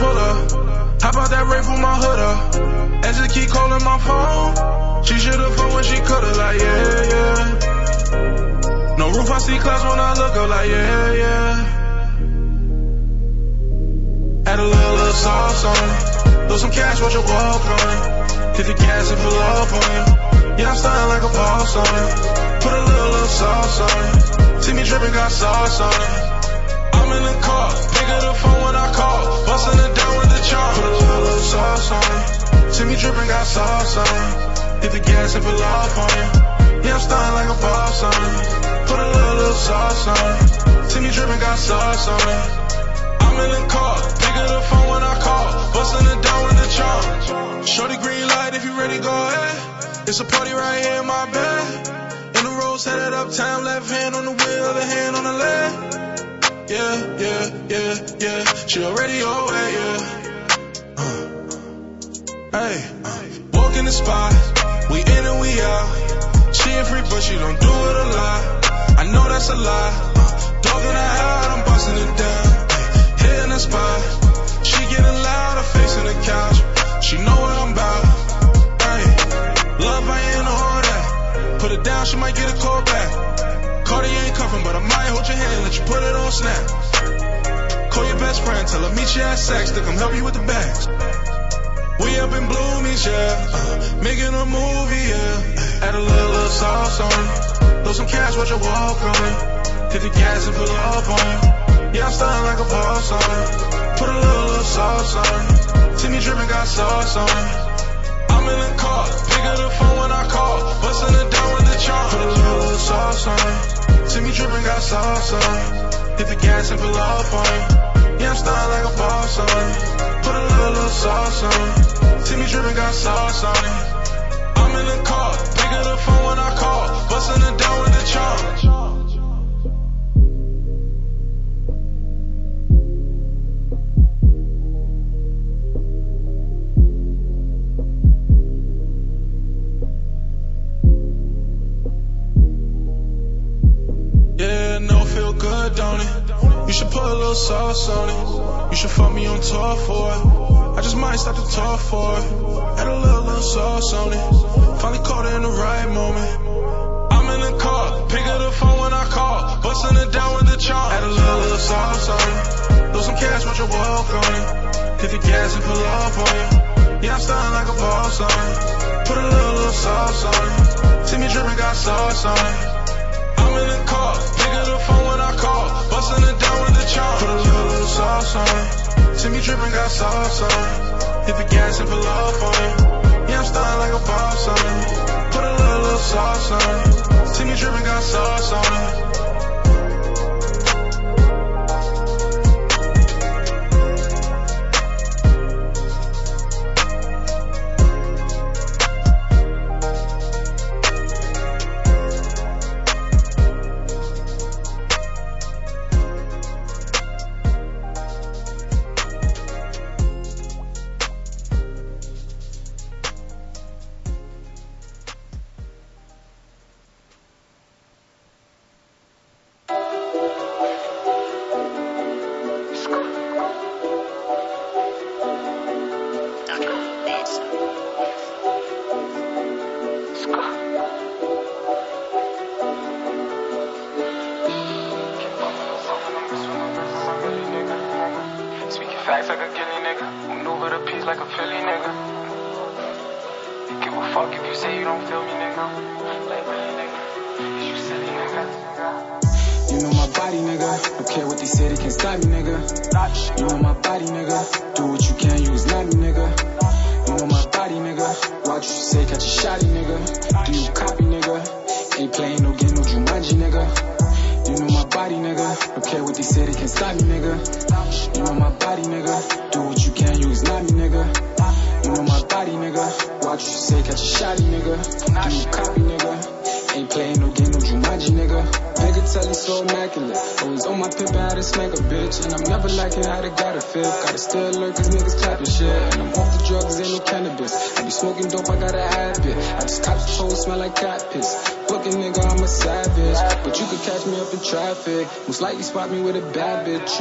Pull up. Hop that rape with my hood up. And just keep calling my phone. She should've phone when she could've, like, yeah, yeah. No roof, I see clouds when I look up, like, yeah, yeah. Add a little, little sauce on it. Throw some cash, watch your walk on it. Hit the gas and pull off on you. Yeah, I'm starting like a boss on it. Put a little, little sauce on it. See me dripping, got sauce on it. I'm in the car, pick up the phone call. Bustin' it down with the charm. Put a little, sauce on it. See me dripping, got sauce on it. Hit the gas and pull off on you. Yeah, I'm starting like a boss on it. Put a little, little sauce on it. See me dripping, got sauce on it. I'm in the car, pick up the phone when I call. Bustin' it down with the charm. Shorty green light, if you ready, go ahead. It's a party right here in my bed. In the roads headed uptown, left hand on the wheel, other hand on the leg. Yeah, yeah, yeah, yeah. She already away, yeah. Uh, hey, uh, walk in the spot, we in and we out. She ain't free, but she don't do it a lot. I know that's a lie. Uh, dog in the out, I'm busting it down. Hey, the spot, she getting loud, her face in the couch. She know what I'm about. Hey, love, I ain't all that. Put it down, she might get a call back. But I might hold your hand, let you put it on snap. Call your best friend, tell her meet you at Saks to come help you with the bags. We up in Bloomies, yeah, uh, making a movie, yeah. Add a little, little sauce on it. Throw some cash, watch your walk on it. Hit the gas and pull up on it. Yeah, I'm starting like a boss on it. Put a little, little sauce on it. Me dripping, got sauce on it. I'm in the car, pick up the phone when I call. Bustin' it down with the charm. Put a little sauce on it. See me dripping, got sauce on it. Hit the gas and pull off on. Yeah, I'm starting like a boss on. Put a little, little sauce on. See me dripping, got sauce on. I'm in the car, pick up the phone when I call. Bustin' it down with the charm. Little sauce on it. You should fuck me on tour for it. I just might start to talk for it. Add a little, little sauce on it. Finally caught it in the right moment. I'm in the car, pick up the phone when I call. Bustin' it down with the charm. Add a little, little sauce on it. Throw some cash, watch your walk on it. Hit the gas and pull off on you. Yeah, I'm starting like a boss on it. Put a little, little sauce on it. See me dripping, got sauce on it. I'm in the car, pick up the phone when I call. Bustin' it charm. Put a little, little sauce on it. See me dripping, got sauce on it. Hit the gas and pull off on it. Yeah, I'm starting like a boss on it. Put a little, little sauce on it. See me dripping, got sauce on it.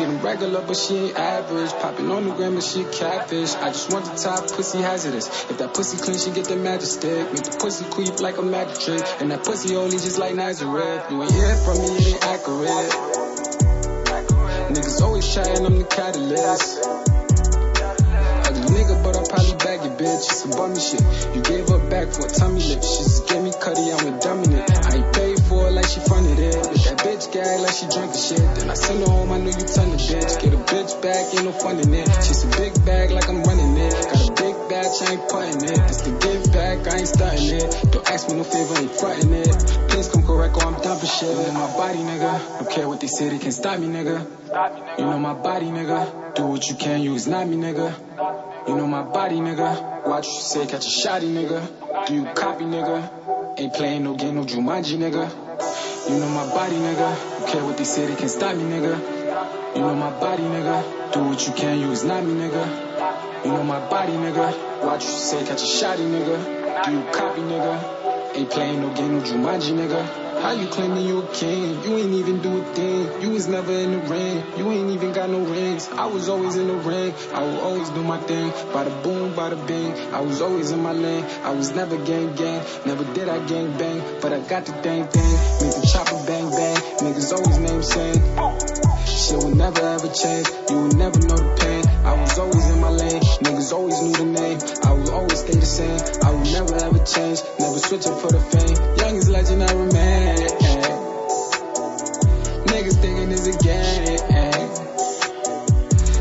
Bitch. Regular, but she ain't average. Popping on the gram, but she catfish. I just want the top pussy hazardous. If that pussy clean, she get the magic stick. Make the pussy creep like a magic trick. And that pussy holy just like Nazareth. You ain't hear from me, it ain't accurate. Niggas always chatting, I'm the catalyst. Ugly nigga, but I'll probably bag your bitch. Some bummy shit. You gave her back for a tummy lip. She just gave me cutty, I'm a dominant. I like she drunk the shit. Then I send her home, I know you turn the bitch. Get a bitch back, ain't no fun in it. She's a big bag like I'm running it. Got a big batch, I ain't putting it. It's the give back, I ain't starting it. Don't ask me no favor, ain't fronting it. Please come correct or I'm done for shit. Know my body, nigga. Don't care what they say, they can't stop me, nigga. You know my body, nigga. Do what you can, you is not me, nigga. You know my body, nigga. Watch what you say, catch a shotty, nigga. Do you copy, nigga? Ain't playing no game, no Jumanji, nigga. You know my body, nigga. Don't care what they say, they can't stop me, nigga. You know my body, nigga. Do what you can, you is not me, nigga. You know my body, nigga. Watch what you say, catch a shotty, nigga. Do you copy, nigga? Ain't playing no game, no Jumanji, nigga. How you claiming you a king? You ain't even do a thing. You was never in the ring. You ain't even got no rings. I was always in the ring. I will always do my thing. Bada boom, bada bing. I was always in my lane. I was never gang gang. Never did I gang bang. But I got the dang thing. Make the chopper bang bang. Niggas always name saying. Shit will never ever change. You will never know the pain. I was always in my lane. Niggas always knew the name. I will always stay the same. I will never ever change. Never switch up for the fame. Youngest legend I remain. Niggas thinking it's a game.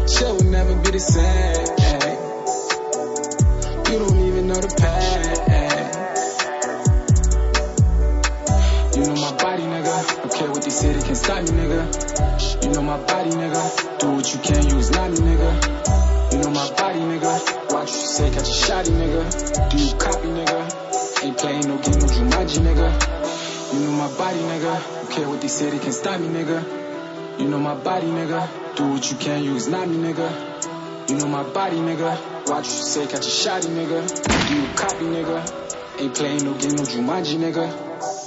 Shit will never be the same. You don't even know the pain. You know my body, nigga. Don't care what they say, they can't stop me, nigga. You know my body, nigga. Do what you can, you is not me, nigga. You know my body, nigga. Watch you say, catch a shotty, nigga. Do you copy, nigga? Ain't playing no game, no Jumanji, nigga. You know my body, nigga. Don't care what they say, they can't stop me, nigga. You know my body, nigga. Do what you can, you is not me, nigga. You know my body, nigga. Watch you say, catch a shotty, nigga. Do you copy, nigga? Ain't playing no game, no Jumanji, nigga.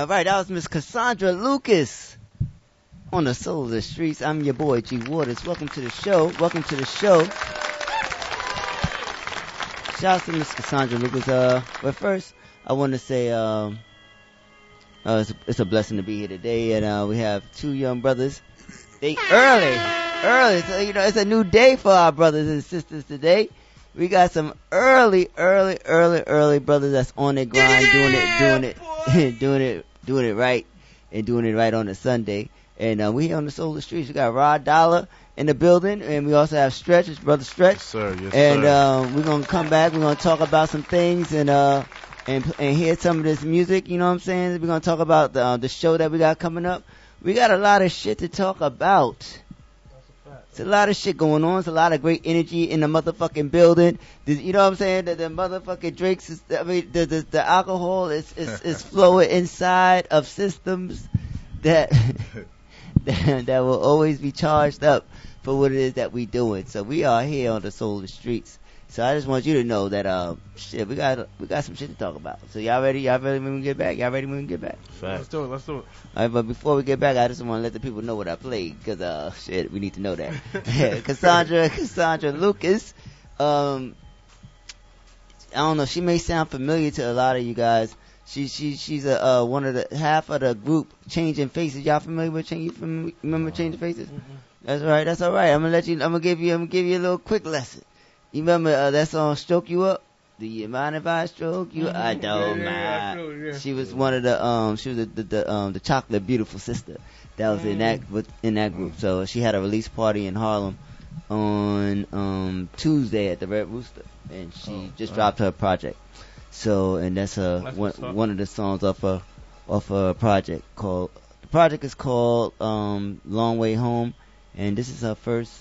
All right. That was Miss Cassandra Lucas on the Soul of the Streets. I'm your boy G Waters. Welcome to the show. Welcome to the show. Shout out to Miss Cassandra Lucas. Uh, but first, I want to say, um, uh, it's, a, it's a blessing to be here today, and uh, we have two young brothers. They early, early. So you know, it's a new day for our brothers and sisters today. We got some early, early, early, early brothers that's on their grind, doing it, doing it, doing it, doing it right, and doing it right on a Sunday. And uh, we here on the Solar Streets. We got Rod Dollar in the building, and we also have Stretch, his brother Stretch. Sir, yes, and sir. um, we're gonna come back. We're gonna talk about some things and uh and and hear some of this music. You know what I'm saying? We're gonna talk about the uh, the show that we got coming up. We got a lot of shit to talk about. It's a lot of shit going on. It's a lot of great energy in the motherfucking building. The, you know what I'm saying? The, the motherfucking drinks, is, I mean, the, the, the alcohol is, is, is flowing inside of systems that, that, that will always be charged up for what it is that we doing. So we are here on the soul of the streets. So I just want you to know that, um, shit, we got, we got some shit to talk about. So y'all ready? Y'all ready when we get back? Y'all ready when we get back? Let's do it. Let's do it. All right, but before we get back, I just want to let the people know what I played because uh, shit, we need to know that. Cassandra, Cassandra Lucas, um, I don't know, she may sound familiar to a lot of you guys. She she she's a uh, one of the half of the group Changing Faces. Y'all familiar with Change? You fam- remember Changing Faces? That's all right. That's all right. I'm gonna let you. I'm gonna give you. I'm gonna give you a little quick lesson. You remember uh, that song "Stroke You Up"? Do you mind if I stroke you? I don't Yeah, mind. yeah. She was one of the um. She was the the, the um the chocolate beautiful sister that was in that with in that group. So she had a release party in Harlem on um Tuesday at the Red Rooster, and she Oh, just wow. dropped her project. So and that's That's one one of the songs off a off a project called the project is called um Long Way Home, and this is her first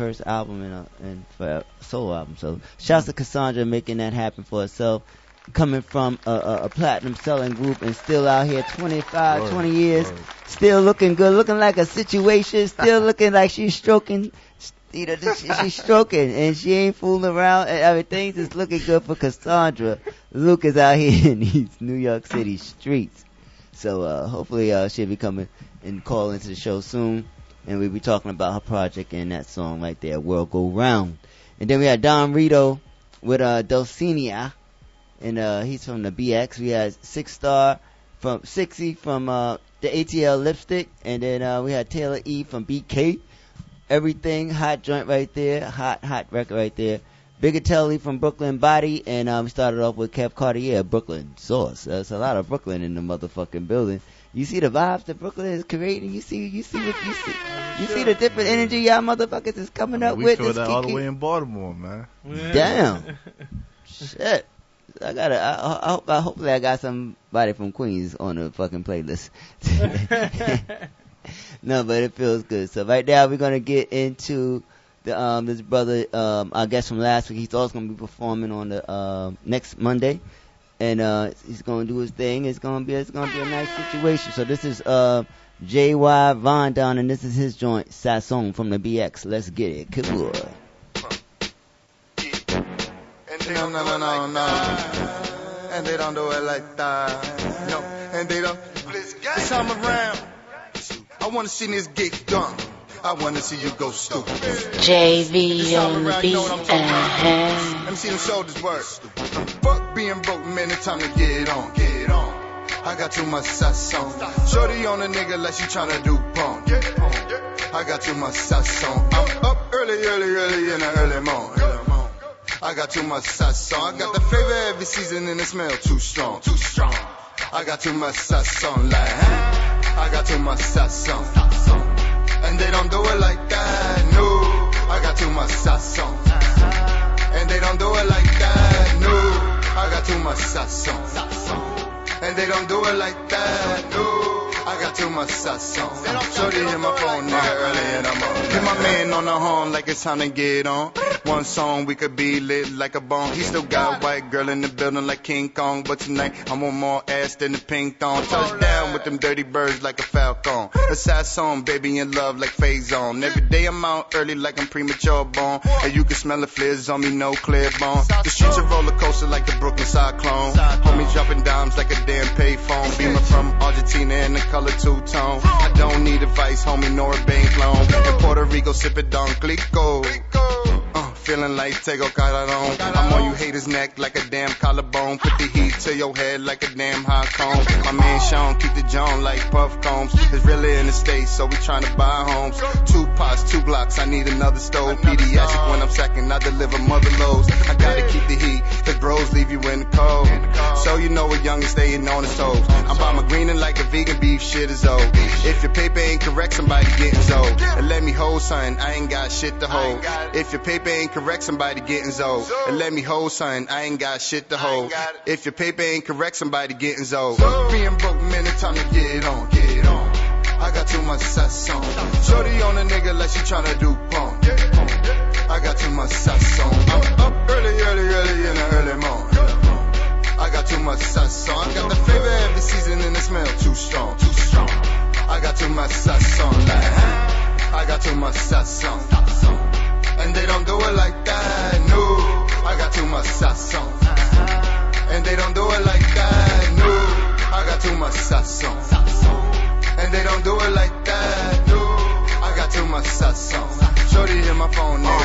first album in a in for a solo album. So shouts to Cassandra making that happen for herself. Coming from a, a, a platinum selling group and still out here 25, Word, 20 years, word. still looking good, looking like a situation, still looking like she's stroking, you know, this- she's stroking and she ain't fooling around. And everything's just looking good for Cassandra. Lucas out here in these New York City streets. So uh, hopefully uh, she'll be coming and call into the show soon, and we'll be talking about her project and that song right there, "World Go Round." And then we had Don Rito with uh, Dulcinea, and uh, he's from the BX. We had Six Star from Sixty from uh, the ATL Lipstick, and then uh, we had Taylor E from BK. Everything hot joint right there, hot hot record right there. Bigatelli from Brooklyn Body, and um, we started off with Kev Cartier, Brooklyn Source. There's a lot of Brooklyn in the motherfucking building. You see the vibes that Brooklyn is creating. You see, you see what you see. You see the different energy y'all motherfuckers is coming up we with. feel This that all the way in Baltimore, man. Damn. Shit. I gotta. I, I hope. I hopefully I got somebody from Queens on the fucking playlist. no, but it feels good. So right now we're gonna get into the um this brother um I guess from last week. He's also gonna be performing on the uh, next Monday, and uh he's gonna do his thing. It's gonna be it's gonna be a nice situation. So this is uh J.Y. Von Don, and this is his joint Sasson from the BX. Let's get it. Cool. No, no, no, no, no. And they don't do it like that. No, and they don't. This time around, I wanna see this get done. I wanna see you go stupid. JV on the beat. Uh-huh. Let me see them shoulders work. Fuck being broke, man, it's time to get on. Get on. I got too much sass on. Shorty on a nigga like she tryna do pong. I got too much sass on. I'm up early, early, early in the early morning. I got too much sass on. I got the flavor every season and it smell too strong. Too strong. I got too much sass on. Like? I got too much sass on. And they don't do it like that. No. I got too much sass on. And they don't do it like that. No. I got too much sass on. And they don't do it like that. No. I got too much sauce on. Shorty hit my phone nigga early and I'm on. Hit my man on the horn like it's time to get on. One song we could be lit like a bone. He still got a white girl in the building like King Kong, but tonight I'm want more ass than the ping thong. Touchdown with them dirty birds like a falcon. A sad song, baby in love like phase on. Every day I'm out early like I'm premature born. And you can smell the fliz on me, no clear bone. The streets a roller coaster like the Brooklyn Cyclone. Homies dropping dimes like a damn payphone. Beamer from Argentina in the color two tone. I don't need advice, homie, nor a bank loan. In Puerto Rico, sipping Don Clico. Uh, feeling like Tego Calderon. I'm on you haters' neck like a damn collarbone. Put the heat to your head like a damn hot cone. My man Sean keep the John like puff combs. It's really in the States, so we tryna buy homes. Two pots, two blocks, I need another stove. Pediatric when I'm second, I deliver mother loads. I gotta keep the heat, the bros leave you in the cold. So you know a young is staying on his toes. I'm by my greening like a vegan beef shit is old. If your paper ain't correct, somebody getting zold. And let me hold something, I ain't got shit to hold. If your paper ain't correct, somebody getting zold. And let me hold something, I ain't got shit to hold. If your paper ain't correct, somebody getting zold. Being broke, man, it's time to get on, get on. I got too much sauce on. Shorty on a nigga like she tryna do pong. I got too much sauce on. I'm up early, early, early in the early morning. I got too much sauce on. I got the flavor every season and the smell too strong, too strong. I got too much sauce on. Like, I got too much sauce on. And they don't do it like that, no. I got too much sauce on. And they don't do it like that, no. I got too much sauce on. And they don't do it like that, no. I got too much sauce on. Shorty hit my phone, nigga,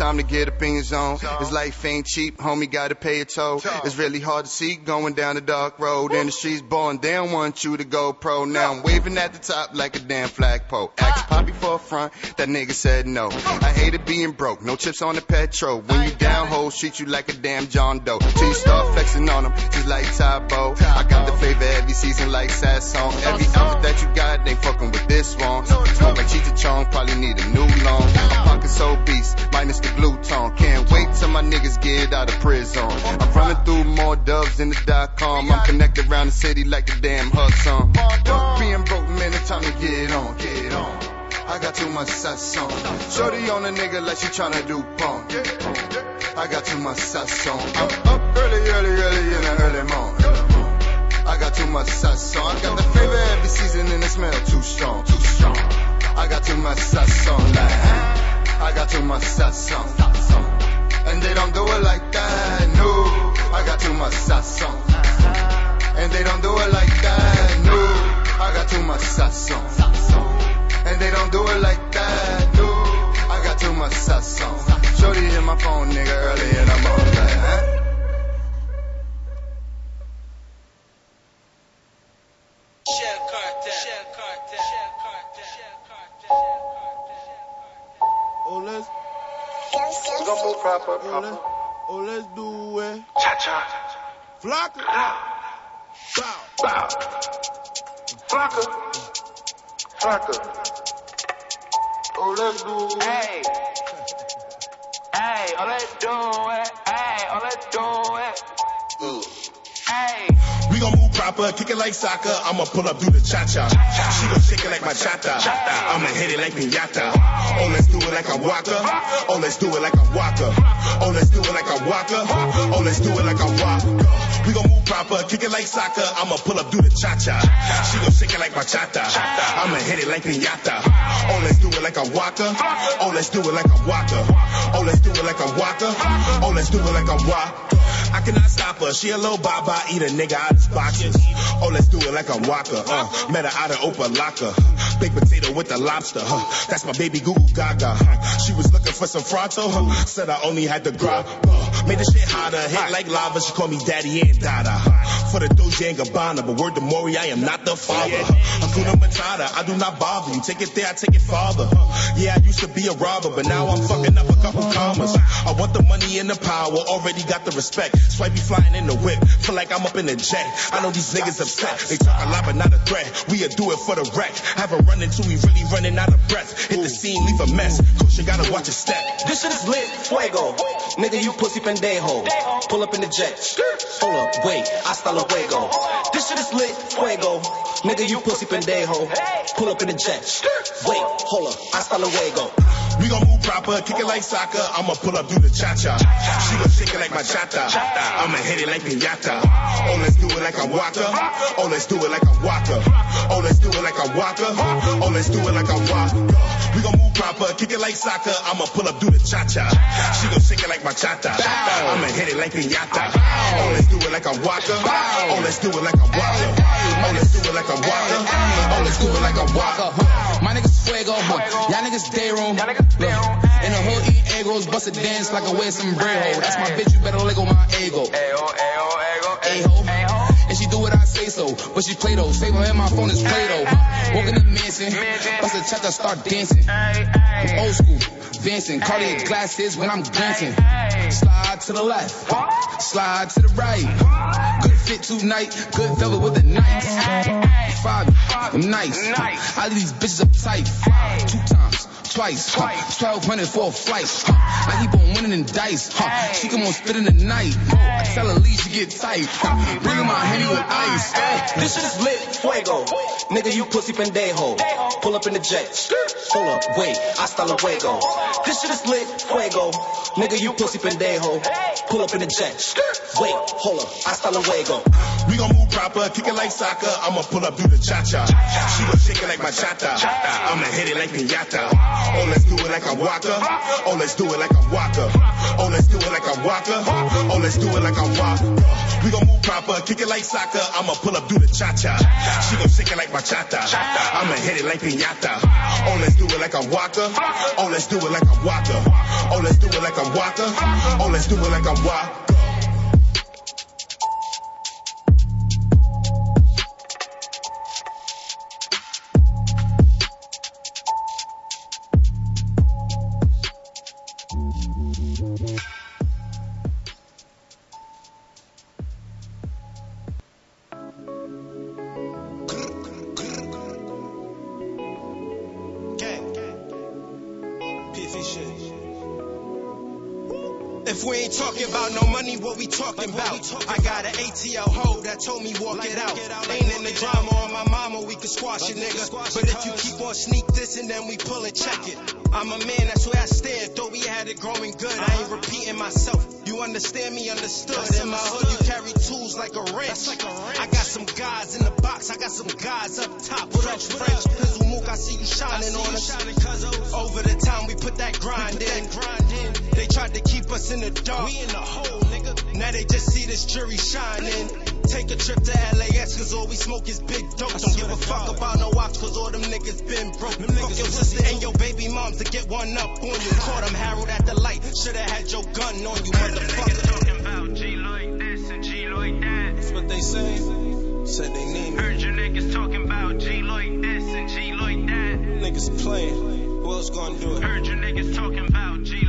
time to get up in your zone. His life ain't cheap, homie, gotta pay a toll. It's really hard to see going down the dark road. In the streets born, they don't want you to go pro. Now I'm waving at the top like a damn flagpole. Ask Poppy for a front, that nigga said no. I hated being broke, no chips on the petrol. When you down, hoes treat you like a damn John Doe. Till you start flexing on them, just like Tybo. I got the flavor every season like Sasson. Every outfit that you got, they fucking with this one. Smoke like Cheech Chong, probably need a new loan. My pockets so beast, minus the glue tone. Can't wait till my niggas get out of prison. I'm running through more doves than the dot com. I'm connected around the city like the damn Hudson. Fuck being broke, man, it's time to get on, get on. I got too much sauce on. Shorty on a nigga like she tryna do pong. I got too much sauce on. I'm up early, early, early in the early morning. I got too much sauce on. I got the flavor every season and the smell too strong, too strong. I got too much sauce on. Like, I got too much sauce on. And they don't do it like that, no. I got too much sauce on. And they don't do it like that, no. I got too much sauce on. And they don't do it like that, no. I got too much sauce on. Shorty hit my phone, nigga, early and I'm on that. Huh? Oh, let's. We gon' move proper, Oh, let's, proper. oh, let's do it. Cha cha. Flocka. Bow. Bow. Flocka. Flocka. Oh, let's do it. Hey. Hey, oh, let's do it. Hey, oh, let's do it. Mm. We gon' move proper, kick it like soccer. I'ma pull up, do the cha cha. She gon' shake it like bachata. I'ma hit it like piñata. Oh, let's do it like a waka. Oh, let's do it like a waka. Oh, let's do it like a waka. Oh, let's do it like a waka. We gon' move proper, kick it like soccer. I'ma pull up, do the cha cha. She gon' shake it like bachata. I'ma hit it like piñata. Oh, let's do it like a waka. Oh, let's do it like a waka. Oh, let's do it like a waka. Oh, let's do it like a waka. I cannot stop her. She a little baba, eat a nigga out his boxes. Oh, let's do it like a walker. Uh, met her out of Opa-locka. Baked potato with the lobster. Huh. That's my baby Goo Gaga. She was looking for some fronto. Huh. Said I only had the grab. Made the shit hotter. Hit like lava. She called me daddy and dada. For the Dolce and Gabbana. But word to Maury, I am not the father. Hakuna Matata. I do not bother you. Take it there, I take it farther. Yeah, I used to be a robber, but now I'm fucking up a couple commas. I want the money and the power. Already got the respect. Swipe be flying in the whip. Feel like I'm up in the jet. I know these niggas upset. They talk a lot, but not a threat. We'll do it for the wreck. Have a run until we really running out of breath. Hit the scene, leave a mess. Caution, gotta watch your step. This shit is lit, fuego. Nigga, you pussy pendejo. Pull up in the jet. Hold up, wait, hasta luego. This shit is lit, fuego. Nigga, you pussy pendejo. Pull up in the jet. Wait, hold up, hasta luego. We gon' move proper, kick it like soccer. I'ma pull up, do the cha cha. She gon' shake it like bachata. I'ma hit it like piñata. Oh, let's do it like a waka. Oh, let's do it like a waka. Oh, let's do it like a waka. Oh, let's do it like a waka. We gon' move proper, kick it like soccer. I'ma pull up, do the cha cha. She gon' shake it like bachata. I'ma hit it like piñata. Oh, let's do it like a waka. Oh, let's do it like a waka. Oh, let's do it like a waka. Oh, let's do it like a waka. My niggas fuego, huh? Y'all niggas day room. Look, in the hood eat egos, bust a dance like I wear some bread. That's my bitch, you better let go my ego. A-ho. And she do what I say so, but she play though. Save her in my phone is play though. Huh? Walk in the mansion, bust a check, I start dancing. I'm old school, dancing. Cartier glasses when I'm glancing. Slide to the left, slide to the right. Good fit tonight, good fella with the nice. Five, I'm nice. I leave these bitches uptight. Two times. Twice, huh? 1200 for a flight. Huh? I keep on winning in dice. Huh? She come on spitting the night. I tell her leave, she get tight. Huh? Bring her my henny with ice. Hey, this shit is lit, fuego. Nigga, you pussy pendejo. Pull up in the jet. Hold up, wait, hasta luego. This shit is lit, fuego. Nigga, you pussy pendejo. Pull up in the jet. Wait, hold up, hasta luego. We gon' move proper, kick it like soccer. I'ma pull up, do the cha cha. She gon' shake it like bachata. I'ma hit it like piñata. Oh, let's do it like a waka. Oh, let's do it like a waka. Oh, let's do it like a waka. Oh, let's do it like a waka. We gon' move proper, kick it like soccer. I'ma pull up, do the cha cha. She gon' shake it like bachata. I'ma hit it like piñata. Oh, let's do it like a waka. Oh, let's do it like a waka. Oh, let's do it like a waka. Oh, let's do it like a waka. Talking about? I got an ATL hoe that told me walk it out. Ain't in the drama on my mama, we can squash it, nigga. But if you keep on sneak this and then we pull it, check it. I'm a man, that's where I stand. Thought we had it growing good. I ain't repeating myself. You understand me, understood. In my hood, you carry tools like a wrench. I got some guys in the box, I got some guys up top. What up, French? Pizzle Mook, I see you shining on us. Over the time we put that grind in. They tried to keep us in the dark. We in the hole, nigga. Now they just see this jury shining. Take a trip to LAX, cause all we smoke is big dope. Don't give a fuck about no ops, cause all them niggas been broke. Fuck your sister and your baby moms to get one up on you. Caught them Harold at the light, should've had your gun on you, motherfucker. talking about G like this and G like that. That's what they say. Said they need me. Heard your niggas talking about G like this and G like that. Niggas playing. Who else gonna do it? Heard your niggas talking about G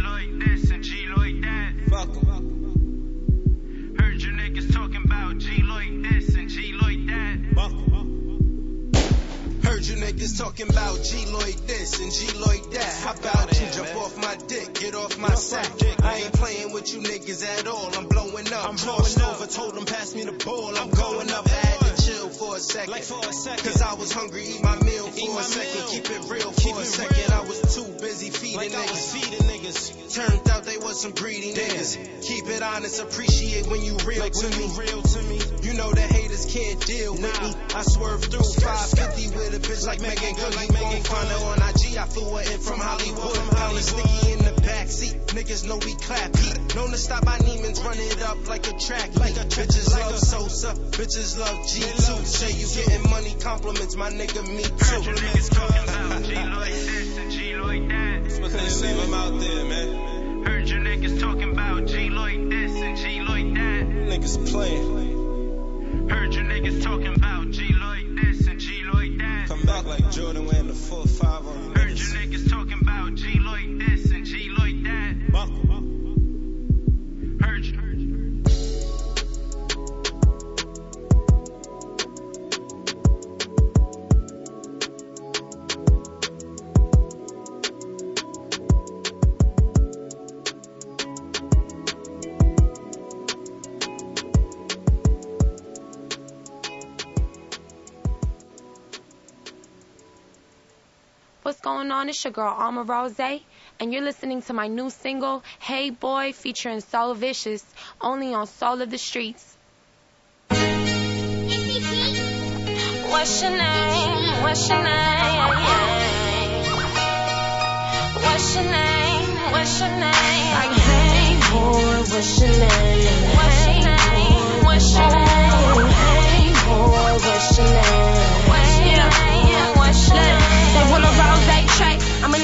Fuck 'em. Heard your niggas talking about G like this and G like that. Fuck 'em. Heard you niggas talking about G Lloyd this and G Lloyd that. How about you jump off my dick, get off my sack? I ain't playing with you niggas at all. I'm blowing up. I'm blowing over, told them pass me the ball. I'm going up. I had to chill for a second. Like for a second. Cause I was hungry, eat my meal for a second. Keep it real for a second. I was too busy feeding Like I was niggas. feeding niggas. Some greedy niggas. Keep it honest, appreciate when you real Like to me. you real to me. You know the haters can't deal with me. I swerve through 550 with a bitch like Meagan Good. Like Megan find her on IG. I flew her in from Hollywood. Pound sticky in the backseat. Niggas know we clap heat. Known to stop by Neiman's, run it up like a track. Like a bitches love Sosa. Bitches love G2. Say you getting money compliments, my nigga, me Heard your niggas talking too. about G like this and G like that. That's what they leave them out there, man. Heard your niggas talking about G like this and G like that. Niggas playing. Heard your niggas talking about G like this and G like that. Come back like Jordan wearing the full five on you. Heard your niggas talking about G going on? It's your girl Alma Rose, and you're listening to my new single, Hey Boy, featuring Soul Vicious, only on Soul of the Streets. What's your name? What's your name? What's your name? What's your name? Like, hey boy, what's your name? What's your name? What's your name? Hey boy, what's your name? What's your name? What's your name?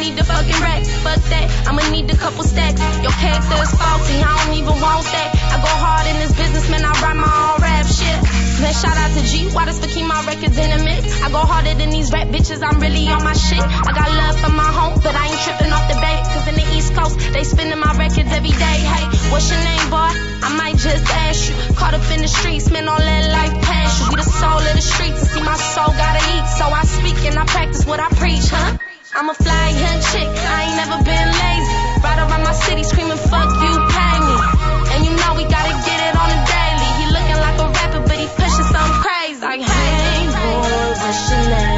Need the fucking rack. Fuck that. I'ma need a couple stacks. Your character is faulty. I don't even want that. I go hard in this business, man. I write my own rap shit. Then shout out to G. Waters for keep my records in a mix. I go harder than these rap bitches. I'm really on my shit. I got love for my home, but I ain't tripping off the bait. Cause in the East Coast, they spinning my records every day. Hey, what's your name, boy? I might just ask you. Caught up in the streets, man. All that life past you. We the soul of the streets. See, my soul gotta eat. So I speak and I practice what I preach, huh? I'm a fly young chick, I ain't never been lazy. Ride around my city screaming, fuck you, pay me. And you know we gotta get it on a daily. He looking like a rapper, but he pushing something crazy. Like, hey, boy, what's your name?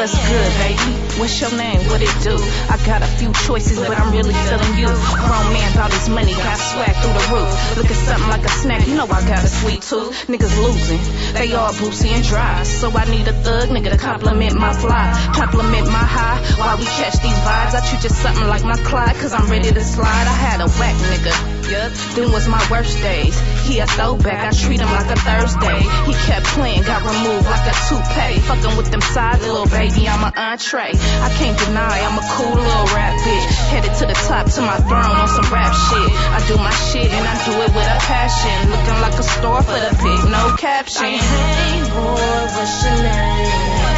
What's good, baby? What's your name? What it do? I got a few choices, but I'm really feeling you. Grown man, all this money, got swag through the roof. Look at something like a snack, you know I got a sweet tooth. Niggas losing, they all boozy and dry. So I need a thug nigga to compliment my fly, compliment my high. While we catch these vibes, I treat you something like my Clyde, cause I'm ready to slide. I had a whack nigga, yup, them was my worst days. He a throwback, I treat him like a Thursday. He kept playing, got removed like a toupee. Fucking with them sides, little baby, I'm an entree. I can't deny, I'm a cool little rap bitch. Headed to the top, to my throne on some rap shit. I do my shit and I do it with a passion. Looking like a store for the pig, no caption. Like, hey boy, what's your name?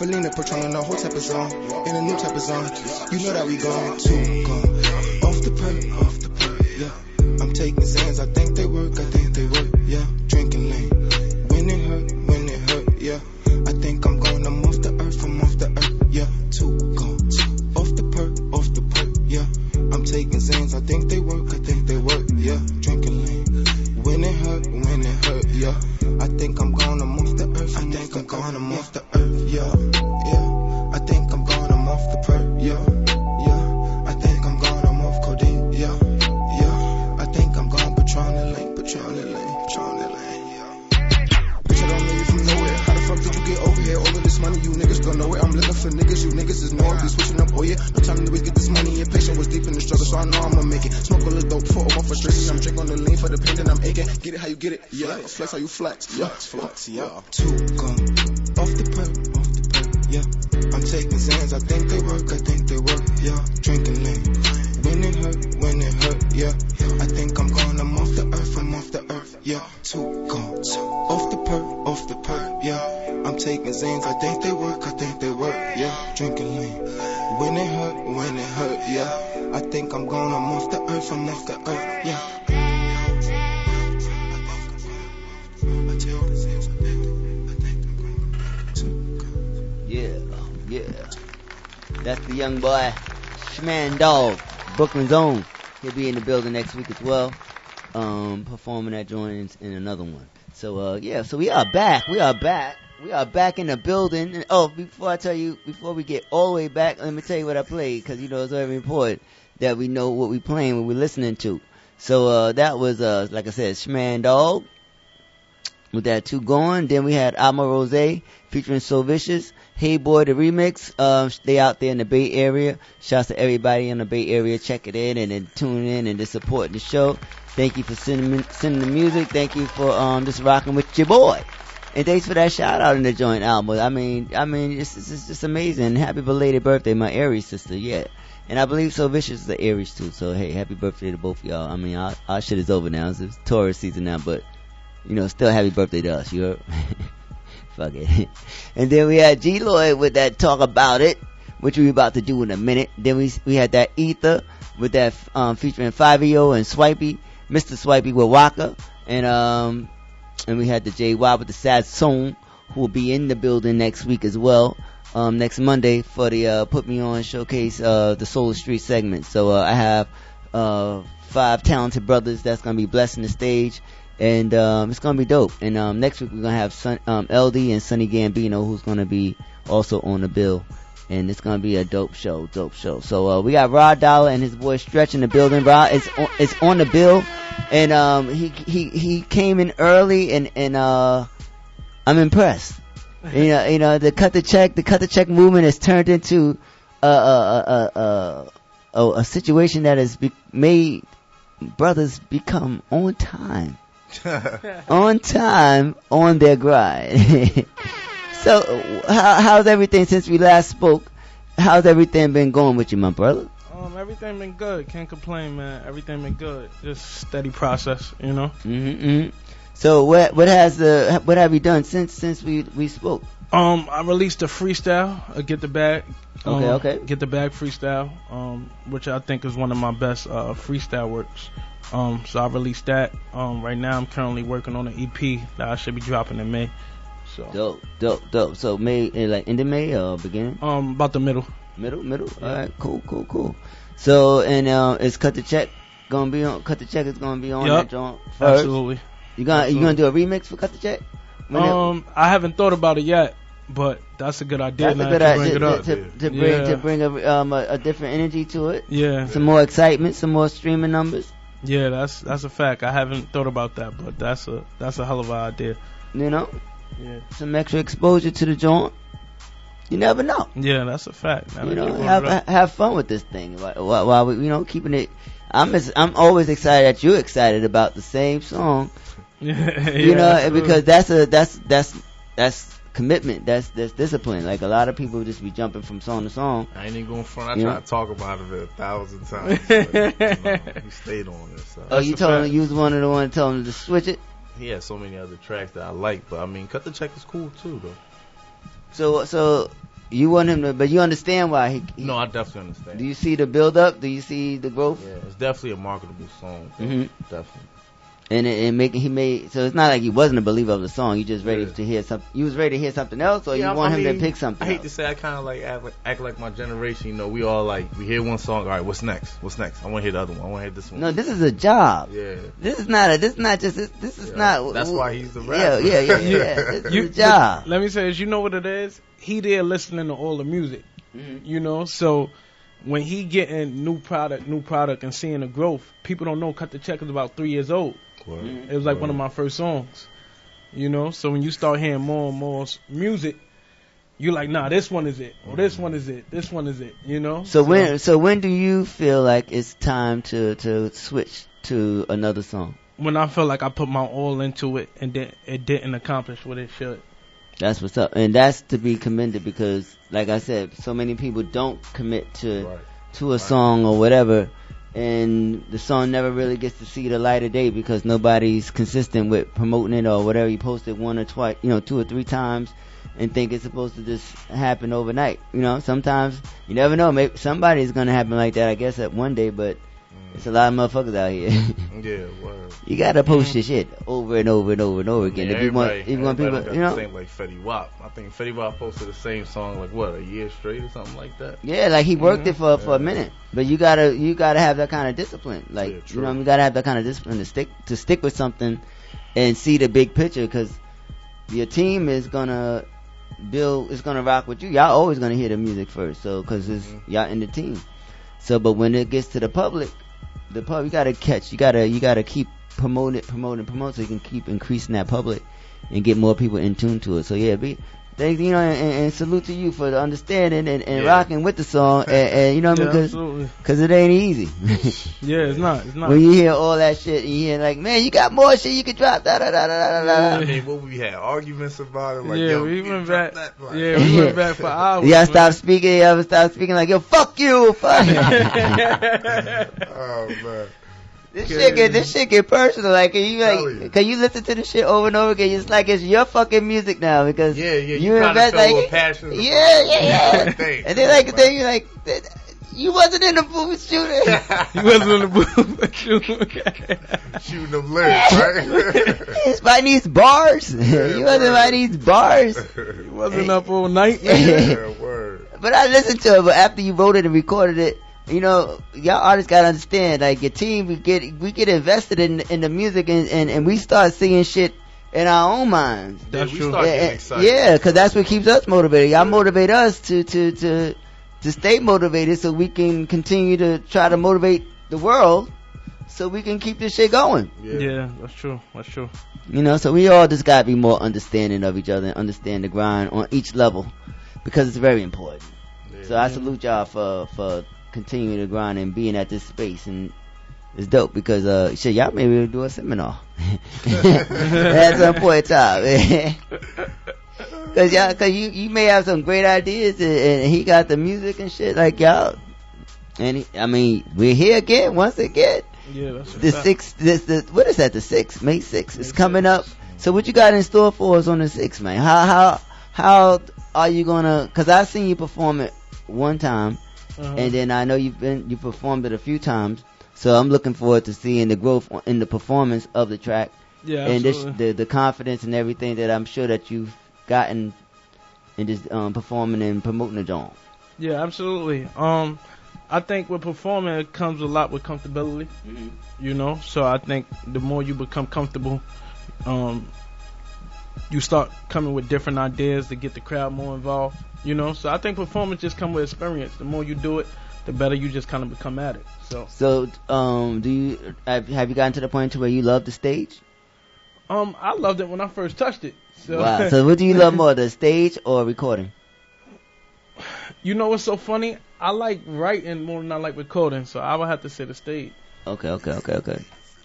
Felina Patron, on the whole type of zone. In a new type of zone. You know that we go too gone. Off the perk, uh, Flex, yeah. That's the young boy, Schman Dog, Brooklyn's own. He'll be in the building next week as well, um, performing at joints in another one. So, uh, yeah, so we are back. We are back. We are back in the building. And, oh, before I tell you, before we get all the way back, let me tell you what I played, because, you know, it's very important that we know what we're playing, what we're listening to. So, uh, that was, uh, like I said, Schman Dog with that two going. Then we had Alma Rose featuring So Vicious. Hey Boy, the remix. Um, they out there in the Bay Area. Shouts to everybody in the Bay Area checking in and then tuning in and just supporting the show. Thank you for sending sending the music. Thank you for um just rocking with your boy. And thanks for that shout out in the joint album. I mean, I mean, it's, it's, it's just amazing. Happy belated birthday, my Aries sister. Yeah. And I believe So Vicious is the Aries too. So hey, happy birthday to both of y'all. I mean, our, our shit is over now. It's, it's Taurus season now, but you know, still happy birthday to us. You? Fuck it. And then we had G Lloyd with that talk about it, which we're about to do in a minute. Then we we had that Ether with that um featuring Fivio and Swipey, Mr. Swipey with Waka, and um and we had the JY with the Sad Song, who will be in the building next week as well. Um, next Monday for the uh, Put Me On showcase, uh, the Solar Street segment. So uh, I have uh, five talented brothers that's gonna be blessing the stage and um, it's gonna be dope. And um, next week we're gonna have Sun, um, LD and Sunny Gambino, who's gonna be also on the bill, and it's gonna be a dope show, dope show. So uh, we got Rod Dollar and his boy Stretch in the building. Rod is on, is on the bill, and um, he he he came in early, and and uh, I'm impressed. you know, you know, the cut the check, the cut the check movement has turned into a a a a, a, a situation that has be- made brothers become on time on time on their grind. so, how, how's everything since we last spoke? How's everything been going with you, my brother? Um, everything been good. Can't complain, man. Everything been good. Just steady process, you know. Mm-hmm, mm-hmm. So, what what has the what have you done since since we we spoke? Um, I released a freestyle, a get the bag. Um, Okay, okay. Get the bag freestyle, um, which I think is one of my best uh, freestyle works. Um, so I released that. Um, right now I'm currently working on an EP that I should be dropping in May. So Dope, dope, dope. So May, eh, like end of May or beginning? Um, about the middle. Middle, middle. All right, cool, cool, cool. So and um, it's cut the check gonna be on? Cut the check is gonna be on Yup, that joint first. absolutely. You gonna you gonna do a remix for cut the check? When it- Um, I haven't thought about it yet, but that's a good idea. That's a good idea bring it up. to, to, to bring yeah. to bring a, um, a, a different energy to it. Yeah. Some more excitement, some more streaming numbers. Yeah, that's that's a fact. I haven't thought about that, but that's a that's a hell of an idea. You know, Yeah. some extra exposure to the joint. You never know. Yeah, that's a fact. Now you know, have have fun with this thing while, while, while we, you know, keeping it. I'm as, I'm always excited that you're excited about the same song. Yeah, you know, absolutely. because that's a that's that's that's commitment. That's that's discipline. Like a lot of people just be jumping from song to song. I ain't even going front. I You tried to talk about it a thousand times. but, you know, he stayed on it. So. Oh, you told him you was one of the ones told him to switch it. He had so many other tracks that I like, but I mean, cut the check is cool too, though. So so you want him to, but you understand why he. he No, I definitely understand. do you see the build up? Do you see the growth? Yeah, it's definitely a marketable song. Mhm. Definitely. And it, and making he made so it's not like he wasn't a believer of the song. You just ready to hear something. You was ready to hear something else, or Yeah, you want I him mean, to pick something. I hate else? to say I kind of like act, like act like my generation. You know, we all like we hear one song. All right, what's next? What's next? I want to hear the other one. I want to hear this one. No, this is a job. Yeah. This is not a. This is not just. This, this is not. That's why he's the Yeah, rapper. yeah, yeah, yeah. This You- is a job. Let me say this. You know what it is? He there listening to all the music. Mm-hmm. You know, so when he getting new product, new product, and seeing the growth, people don't know. Cut the check is about three years old. Mm-hmm. It was like one of my first songs. You know, so when you start hearing more and more music, you're like, nah, this one is it, or this one is it, this one is it. You know. So when so when do you feel like it's time to to switch to another song? when I feel like I put my all into it and then it didn't accomplish what it should. That's what's up, and that's to be commended because, like I said, so many people don't commit to to a song or whatever, and the song never really gets to see the light of day because nobody's consistent with promoting it or whatever. You post it one or twice, you know, two or three times, and think it's supposed to just happen overnight. You know, sometimes you never know. Maybe somebody's gonna happen like that. I guess at one day, but it's a lot of motherfuckers out here. Yeah, word. you gotta post your shit over and over and over and over again Yeah, if you want. If you want people, got you know. the same like Fetty Wap. I think Fetty Wap posted the same song like what a year straight or something like that. Yeah, like he worked it mm-hmm. for for a minute, but you gotta you gotta have that kind of discipline. Like you know, you gotta have that kind of discipline to stick to stick with something and see the big picture because your team is gonna build, is gonna rock with you. Y'all always gonna hear the music first, so because it's mm-hmm. y'all in the team. So, but when it gets to the public, the pub you gotta catch, you gotta you gotta keep promoting promoting, promoting, so you can keep increasing that public and get more people in tune to it. So yeah, be. Thank you know, and, and salute to you for the understanding and, and Yeah. rocking with the song, and, and you know what I Yeah, mean, absolutely. because it ain't easy. Yeah, it's not. It's not. when you hear all that shit, and you hear like, man, you got more shit you could drop, da da da da da da. I mean, what we had arguments about it. Like, yeah, yo, we you went back. that, like- Yeah, we went back for hours. You gotta stop speaking. You ever stop speaking like, yo, fuck you, fuck. oh man. This shit get this shit get personal. Like, can you like, you. can you listen to this shit over and over again? It's like it's your fucking music now because Yeah, yeah, you you kinda invest feel a like, little passionate yeah, it. yeah, yeah. Like, thanks, and then like, then you like, you wasn't in the booth shooting. you wasn't in the booth shooting. Shooting them lyrics, right? It's by these bars. you wasn't by these bars. He wasn't up all night. yeah, word. But I listened to it. But after you wrote it and recorded it, you know, y'all artists gotta understand. Like your team, we get we get invested in in the music, and and, and we start seeing shit in our own minds. That's we true. start Yeah, excited. yeah, because that's what keeps us motivated. Y'all motivate us to to to to stay motivated, so we can continue to try to motivate the world, so we can keep this shit going. Yeah. that's true. That's true. You know, so we all just gotta be more understanding of each other and understand the grind on each level because it's very important. So I salute y'all for for continuing to grind and being at this space and it's dope because uh shit y'all maybe do a seminar at some point in time. Cause y'all, cause you, you may have some great ideas and, and he got the music and shit like y'all. And he, I mean, we're here again once again. Yeah, that's The sixth, this, the, what is that? The sixth, May sixth is coming up. So what you got in store for us on the sixth, man? How how how are you gonna? Cause I've seen you perform it one time, Uh-huh. and then I know you've been you performed it a few times. So I'm looking forward to seeing the growth in the performance of the track, Yeah, and this, the the confidence and everything that I'm sure that you've gotten in just um, performing and promoting the joint. Yeah, absolutely. Um, I think with performing, it comes a lot with comfortability. You know, so I think the more you become comfortable, um, you start coming with different ideas to get the crowd more involved. You know, so I think performance just come with experience. The more you do it, the better you just kind of become at it. So, So um, do you have, have you gotten to the point to where you love the stage? um, I loved it when I first touched it. So, Wow. So what do you love more, the stage or recording? you know what's so funny? I like writing more than I like recording, so I would have to say the stage. Okay, okay, okay, okay.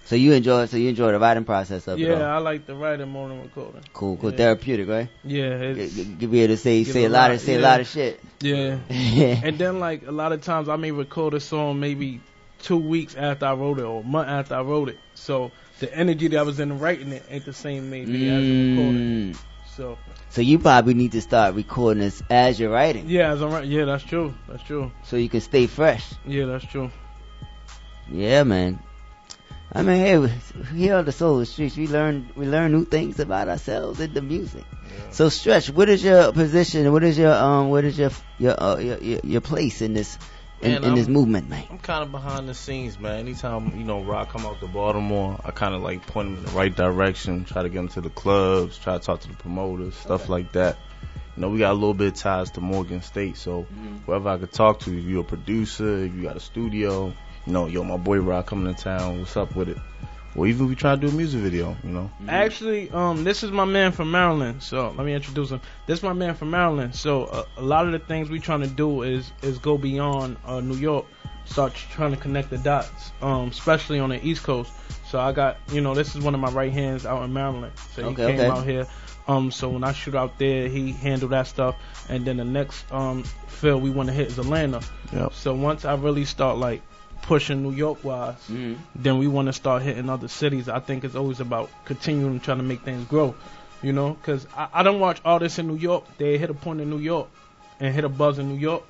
So you enjoy so you enjoy the writing process of it. Yeah. I like the writing more than recording. Cool, cool. Yeah. Therapeutic, right? Yeah, You be able to say say a lot lot, of say a lot of shit. Yeah. Yeah. and then like a lot of times I may record a song maybe two weeks after I wrote it or a month after I wrote it. So the energy that I was in writing it ain't the same maybe as in recording. Mm. So So you probably need to start recording this as you're writing, yeah, as I'm right, yeah, that's true. That's true. so you can stay fresh. Yeah, that's true. Yeah, man. I mean, hey, we- here on the Soul of the Streets, we learn we learn new things about ourselves in the music. So, Stretch, what is your position? What is your um? What is your your uh, your, your, your place in this in, Man, in this movement, man? I'm kind of behind the scenes, man. Anytime you know Rock come out to Baltimore, I kind of like point him in the right direction, try to get him to the clubs, try to talk to the promoters, stuff like that. You know, we got a little bit of ties to Morgan State, so whoever I could talk to, if you're a producer, if you got a studio, you know, yo, my boy Rock coming to town, what's up with it? or even if we try to do a music video, you know. Actually, um, this is my man from Maryland. So let me introduce him. This is my man from Maryland. So uh, a lot of the things we trying to do is is go beyond uh, New York, start trying to connect the dots, um, especially on the East Coast. So I got, you know, this is one of my right hands out in Maryland. So he Okay, came okay. out here. Um, so when I shoot out there, he handled that stuff, and then the next um field we want to hit is Atlanta. Yep. So once I really start like pushing New York wise, Mhm. then we want to start hitting other cities. I think it's always about continuing trying to make things grow, you know, because I, I don't watch artists in New York. They hit a point in New York and hit a buzz in New York,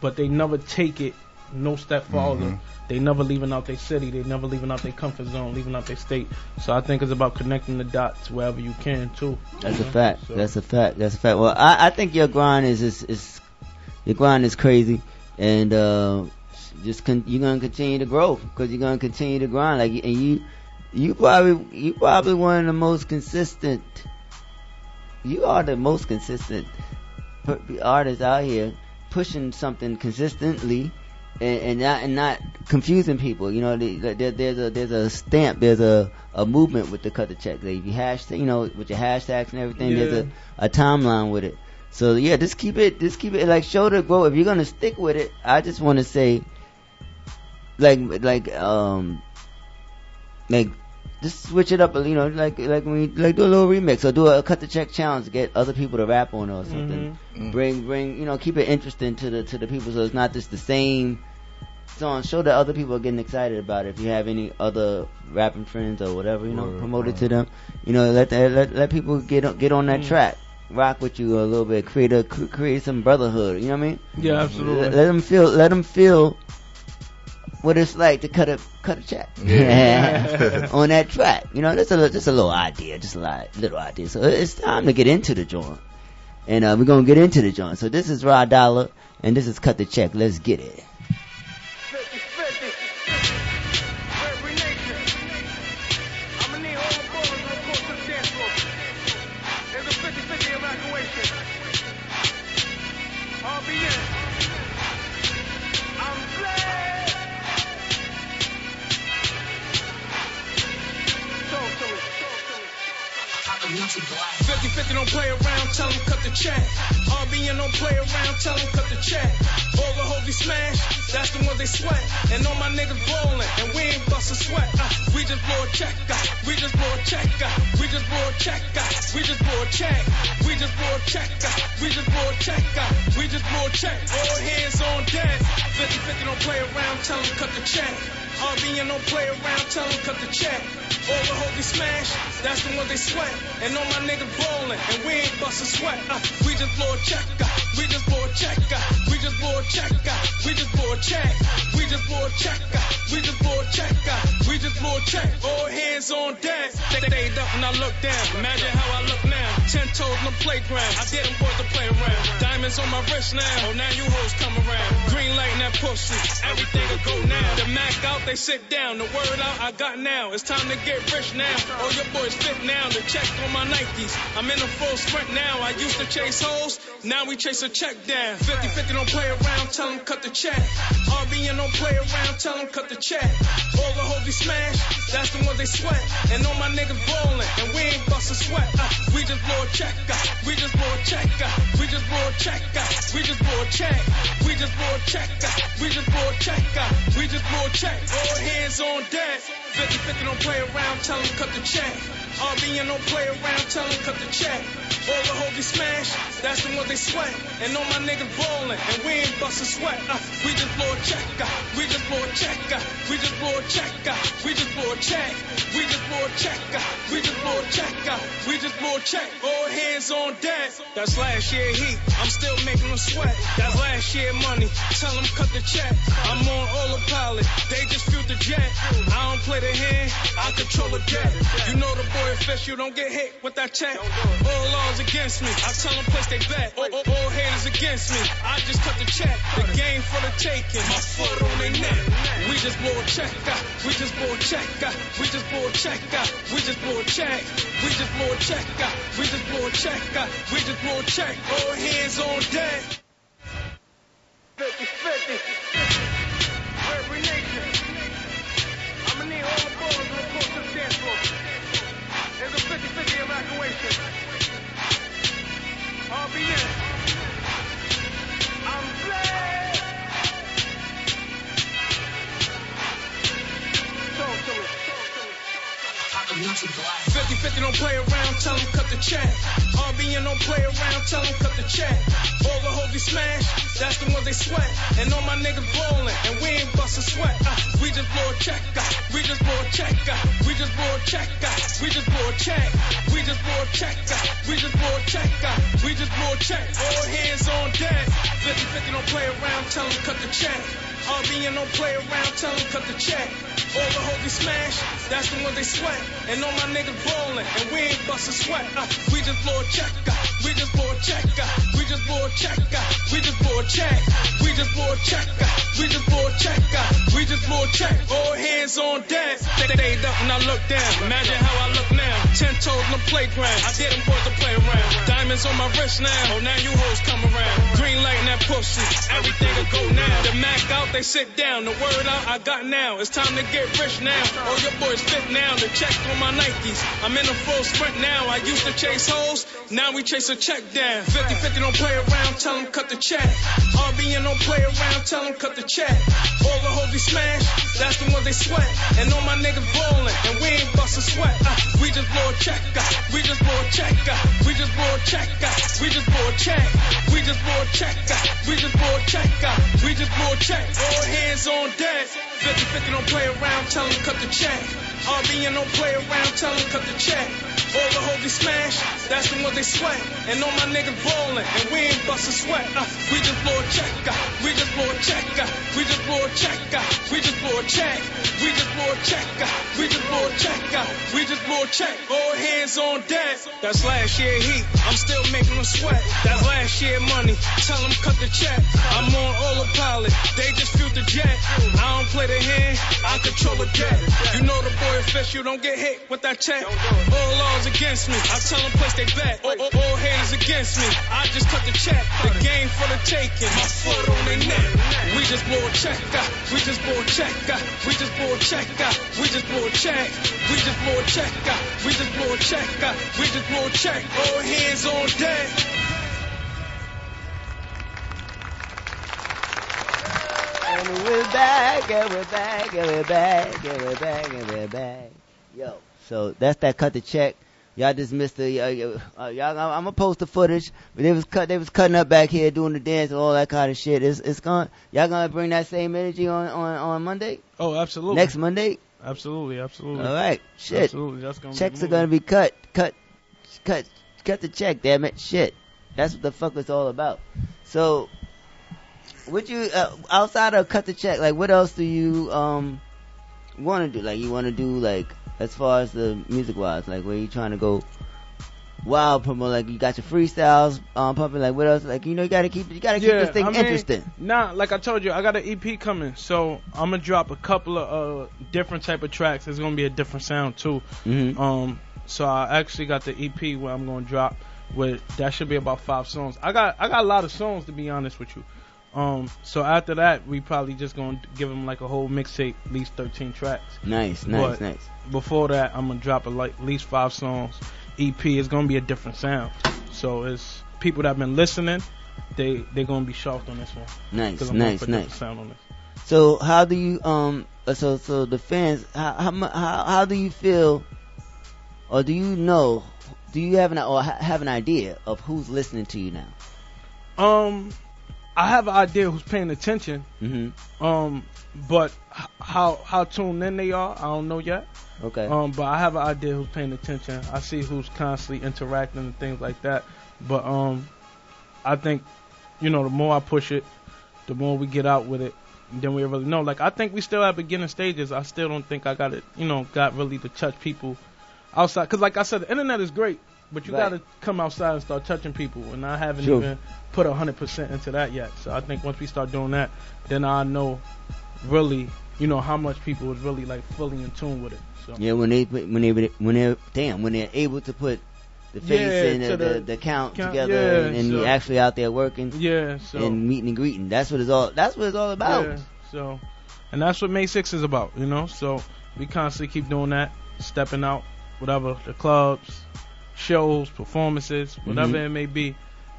but they never take it no step farther. Mhm. They never leaving out their city. They never leaving out their comfort zone, leaving out their state. So I think it's about connecting the dots wherever you can too. That's a know? fact. So- That's a fact. That's a fact. Well, I, I think your grind is is, is your grind is crazy, and uh, just con- you're gonna continue to grow because you're gonna continue to grind. Like and you, you probably you probably one of the most consistent. You are the most consistent artist out here pushing something consistently. And, and not and not confusing people, you know. the- There, there's a there's a stamp, there's a, a movement with the cut the check. Like if you hashtag, you know, with your hashtags and everything, there's a, a timeline with it. So yeah, just keep it, just keep it like show the growth. If you're gonna stick with it, I just want to say, like like um like just switch it up, you know, like like when you like do a little remix or do a cut the check challenge get other people to rap on it or something. Mhm. Bring bring you know keep it interesting to the to the people so it's not just the same song. Show that other people are getting excited about it. If you have any other rapping friends or whatever, you know, Word, promote it to them. You know, let that, let let people get on, get on that Mm. track. Rock with you a little bit, create a create some brotherhood. You know what I mean? Yeah, absolutely. Let, let them feel. Let them feel what it's like to cut a cut a check Yeah. on that track. You know, that's a just a little idea, just a li- little idea. So it's time to get into the joint, and uh, we're gonna get into the joint. So this is Rod Dollar, and this is Cut the Check. Let's get it. 50-50 don't play around, tell them cut the check. RBN don't play around, tell them cut the check. All the hoes we smash, that's the ones they sweat. And all my niggas ballin', and we ain't bustin' sweat. Uh, we just blow a check, uh, we just blow a check, uh, we just blow a check, uh, we just blow a check. We just blow a check, uh, we just blow a check, uh, we just blow a check. All hands on deck. 50-50 don't play around, tell them cut the check. RBN don't play around, tell them cut the check. All the hoes we smash, that's the ones they sweat. And all my niggas ballin', and we ain't bustin' sweat. Uh, we just blow a check, uh, we just blow a check, uh, we just blow a check, uh, we just blow a check. We just blow a check, uh, we just blow a check, uh, we just blow a check. All hands on deck. They stayed up and I look down. Imagine how I look now. Ten toes in the playground. I dare them boys to play around. Diamonds on my wrist now. Oh, now you hoes come around. Green light in that pussy. Everything will go now. The Mac out, they sit down. The word out, I got now. It's time to get rich now. All your boys fit now. The check on my Nikes. I'm in a full sprint now. I used to chase hoes. Now we chase a check down. 50-50 don't play around. Tell them cut the check. RBN don't play around. Tell them cut the check. All the hoes we smash. That's the ones they sweat. And all my niggas ballin'. And we ain't bustin' sweat. Uh, we just blow a check. Uh, we just blow a check. Uh, we just blow a check. Uh, we just blow a check. We just blow a check. Uh, we just blow a check. Uh, we just blow a check. All hands on deck. 50-50 don't play around. Tell them cut the check. RBN don't play around. Tell them cut the check. All the we smash. That's the ones they sweat. And all my niggas ballin'. And we ain't bustin' sweat. Uh, we just blow a check. Uh, we just blow a check. Uh, we just blow a check. Uh, we just blow a check. We just blow a check. Uh, we just blow a check. Uh, we just blow a check. All hands on deck. That's last year heat. I'm still making them sweat. That's last year money. Tell them cut the check. I'm on autopilot. They just fueled the jet. I don't play the hand. I control the jet. You know the boy official don't get hit with that check. All laws against me. I tell them place they bet. All, all, all haters against me. I just cut the check. The game for the taking. My foot on their neck. We just blow a check. uh, We just blow a check. uh, We just blow a check. uh, We just blow a check. We just blow a check. uh, We just blow a check. uh, We just blow a check. All hands on deck. 50 50. The dance It's a 50-50 evacuation. RBN. I'm blessed. Talk to me. 50-50 don't play around, tell them cut the check. RBN don't play around, tell them cut the check. All the hoes we smash, that's the ones they sweat. And all my niggas ballin', and we ain't bustin' sweat. Uh, we just blow a check, uh, we just blow a check, we just blow a check, we just blow a check. We just blow a check, we just blow a check, we just blow a check. All hands on deck. 50-50 don't play around, tell them cut the check. RBN don't play around, tell them cut the check. All the hoes smash, that's the ones they sweat. And all my niggas ballin', and we ain't bustin' sweat. Uh, we just blow a check, we just blow a check, we just blow a check, uh, we just blow a check. We just blow a check, we just blow a check, we just blow a check. All hands on deck. They stayed up and I look down. Imagine how I look now. Ten toes in the playground. I did them boys to play around. Diamonds on my wrist now. Oh, now you hoes come around. Green light in that pussy. Everything will go now. The Mac out, they sit down. The word out, I got now. It's time to get rich now. All your boys fit now. The check on my Nikes. I'm in a full sprint now. I used to chase hoes. Now we chase a check down. 50-50 don't play around. Tell them cut the check. RBN don't play around. Tell them cut the check. All the hoes we smash. That's the ones they sweat. And all my niggas ballin'. And we ain't bustin' sweat. Uh, we just blow a check. Uh, we just blow a check. Uh, we just blow a check. Uh, we just blow a check. We just blow a check. Uh, we just blow a check. Uh, we just blow a check. All hands on deck. 50-50 don't play around. Tell them cut the check. RBN don't play around. Tell them cut the check. All the hoes we smash, that's the ones they sweat. And all my niggas ballin', and we ain't bustin' sweat. Uh, we just blow a check, uh, we just blow a check, uh, we just blow a check, uh, we just blow a check, we just blow a check, uh, we just blow a check, uh, we just blow a check. All hands on deck. That's last year heat, I'm still making them sweat. That's last year money, tell them cut the check. I'm on autopilot, they just fueled the jet. I don't play hand, I control the jet. You know the boy official, don't get hit with that check. All laws against me, I tell them place they bet. All, all, all haters against me, I just cut the check. The game for the taking, my foot on their neck. We just blow a check, uh, we just blow a check, uh, we just blow a check, uh, we just blow a check. We just blow a check, uh, we just blow a check, uh, we just blow a check. All hands on deck. And we're back, and we're back, and we're back, and we're back, and we're back. Yo, so that's that cut the check. Y'all just missed the, uh, uh, y'all, I'm gonna post the footage, but they was cut, they was cutting up back here doing the dance and all that kind of shit. It's, it's gonna, y'all gonna bring that same energy on, on, on Monday? Oh, absolutely. Next Monday? Absolutely, absolutely. All right, shit. Absolutely, that's gonna Checks are gonna be cut, cut, cut, cut the check. Damn it, shit. That's what the fuck it's all about. So, would you uh, outside of cut the check? Like, what else do you um want to do? Like, you want to do like as far as the music wise, like where you trying to go wild promote? Like, you got your freestyles um pumping. Like, what else? Like, you know, you gotta keep you gotta keep this thing I mean, interesting. Nah, like I told you, I got an EP coming, so I'm gonna drop a couple of uh, different type of tracks. It's gonna be a different sound too. Mhm. Um, so I actually got the EP where I'm gonna drop. With that should be about five songs. I got I got a lot of songs to be honest with you. Um, so after that, we probably just gonna give them like a whole mixtape, at least 13 tracks. Nice, nice, But nice. Before that, I'm gonna drop a, like at least five songs. EP is gonna be a different sound. So it's people that have been listening, they they gonna be shocked on this one. Nice, nice, nice. Sound on this. So how do you um uh, so so the fans how how how, how do you feel or do you know do you have an or ha- have an idea of who's listening to you now? Um, I have an idea who's paying attention. Mm-hmm. Um, but how how tuned in they are, I don't know yet. Okay. Um, but I have an idea who's paying attention. I see who's constantly interacting and things like that. But um, I think, you know, the more I push it, the more we get out with it, then we really know. Like I think we still at beginning stages. I still don't think I got it, you know, got really to touch people outside. Cause like I said, the internet is great, but you Right. got to come outside and start touching people. And I haven't True. even put a hundred percent into that yet. So I think once we start doing that, then I know really, you know, how much people is really like fully in tune with it. So Yeah, when they put- when they when they damn when they're able to put the face Yeah, and the, the, the the count, count, together yeah, and, and so- you're actually out there working. Yeah, so- and meeting and greeting. That's what it's all. That's what it's all about. Yeah, so, and that's what May Six is about, you know. So we constantly keep doing that, stepping out, whatever the clubs, shows, performances, whatever Mhm. it may be,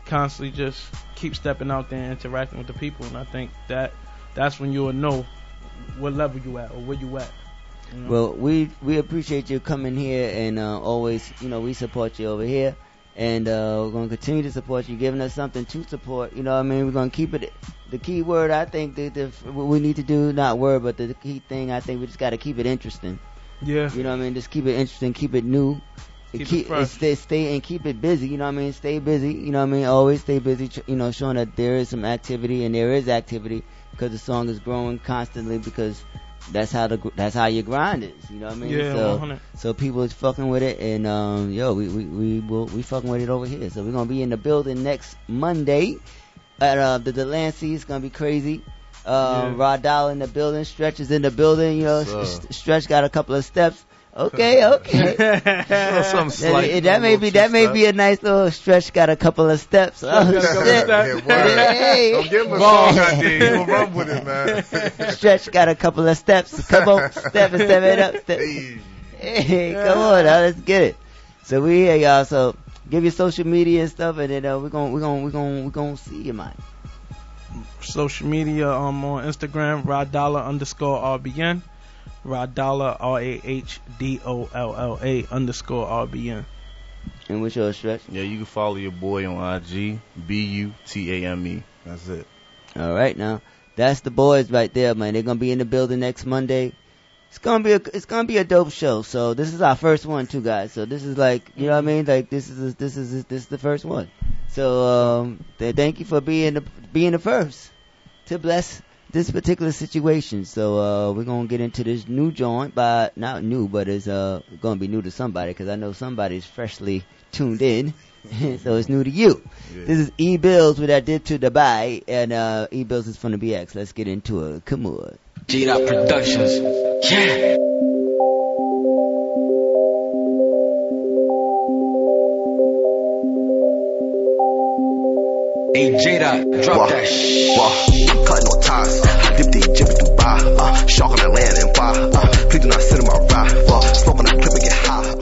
constantly just keep stepping out there and interacting with the people. And I think that that's when you'll know what level you at or where you at. you know? Well, we we appreciate you coming here and uh, always, you know, we support you over here, and uh, we're gonna continue to support you, giving us something to support. You know, what I mean, we're gonna keep it. The key word I think that the, what we need to do, not word, but the key thing I think we just got to keep it interesting. Yeah. You know what I mean? Just keep it interesting, keep it new. Keep it fresh. stay, stay and keep it busy. You know what I mean? Stay busy. You know what I mean? Always stay busy. tr- You know, showing that there is some activity and there is activity because the song is growing constantly because that's how the gr- that's how your grind is. You know what I mean? Yeah, so 100. so people is fucking with it and um yo we we we will we fucking with it over here. So we're gonna be in the building next Monday at uh the Delancey. It's gonna be crazy. Um, Yeah. Rod Dollar in the building, Stretch is in the building. You know, Yes, sir. Stretch got a couple of steps. Okay, okay. Little something slight, that, that may be that may be a nice little stretch. Got a couple of steps. Oh, got shit. steps. Yeah. Hey. Don't give him a song idea. He gonna run with it, man. Stretch got a couple of steps. Come on, step and step it up. Step. Hey, come on now, let's get it. So we here, y'all. So give your social media and stuff, and then uh, we're gonna we're gonna we're gonna we're gonna see you, man. social media um on Instagram, Rod Dollar underscore RBN. Rod Dollar R A H D O L L A underscore RBN. And what's your stretch? Yeah, you can follow your boy on IG, B U T A M E. That's it. All right, now that's the boys right there, man. They're gonna be in the building next Monday. It's gonna be a it's gonna be a dope show. So this is our first one too, guys. So this is like you know what I mean. Like this is this is this is the first one. So um, th- thank you for being the being the first to bless this particular situation. So uh, we're gonna get into this new joint, by not new, but it's uh gonna be new to somebody because I know somebody's freshly tuned in. so it's new to you. This is E Bills with I did to Dubai, and uh, E Bills is from the BX. Let's get into it. Come on. G Dot Productions. Yeah. Hey J Dot, drop that shit. I'm cutting no ties. I dip the Egypt in Dubai. Uh, shark on the land and fly. Uh, please do not sit in my ride. Uh, smoke on that clip and get high.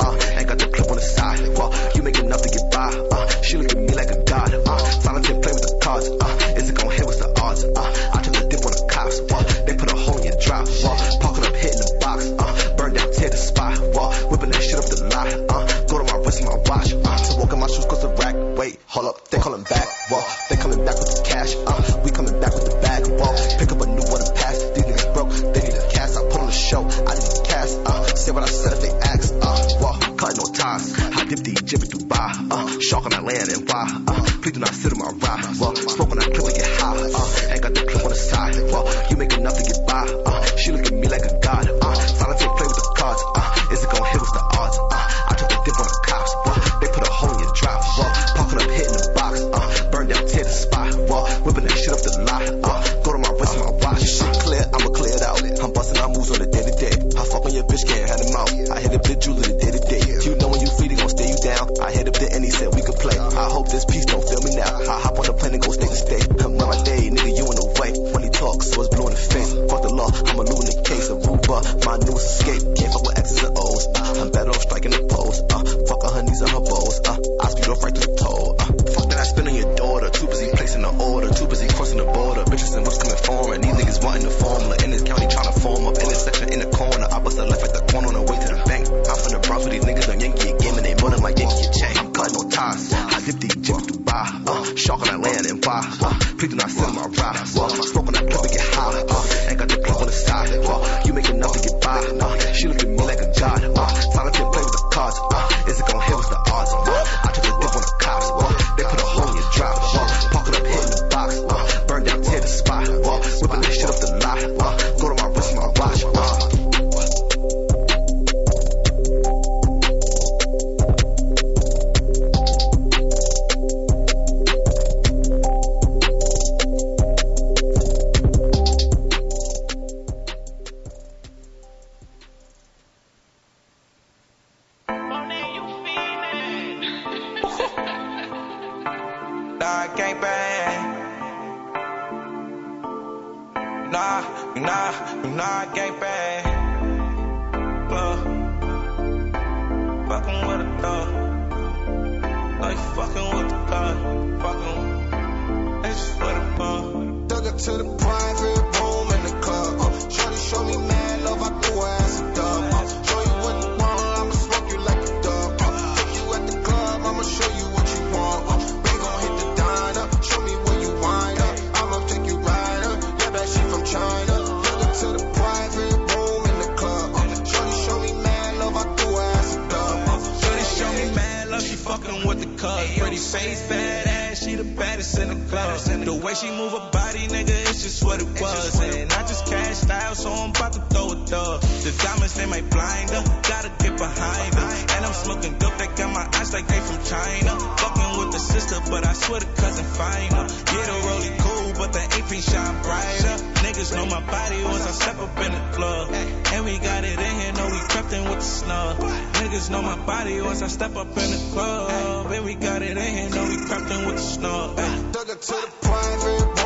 China. Fucking with the sister, but I swear the cousin finer. Uh. Yeah, the rollie cool, but the AP shine brighter. Niggas know my body once I step up in the club. And we got it in here, know we crept in with the snub. Niggas know my body once I step up in the club. And we got it in here, know we crept in with the snub. Dug her to the private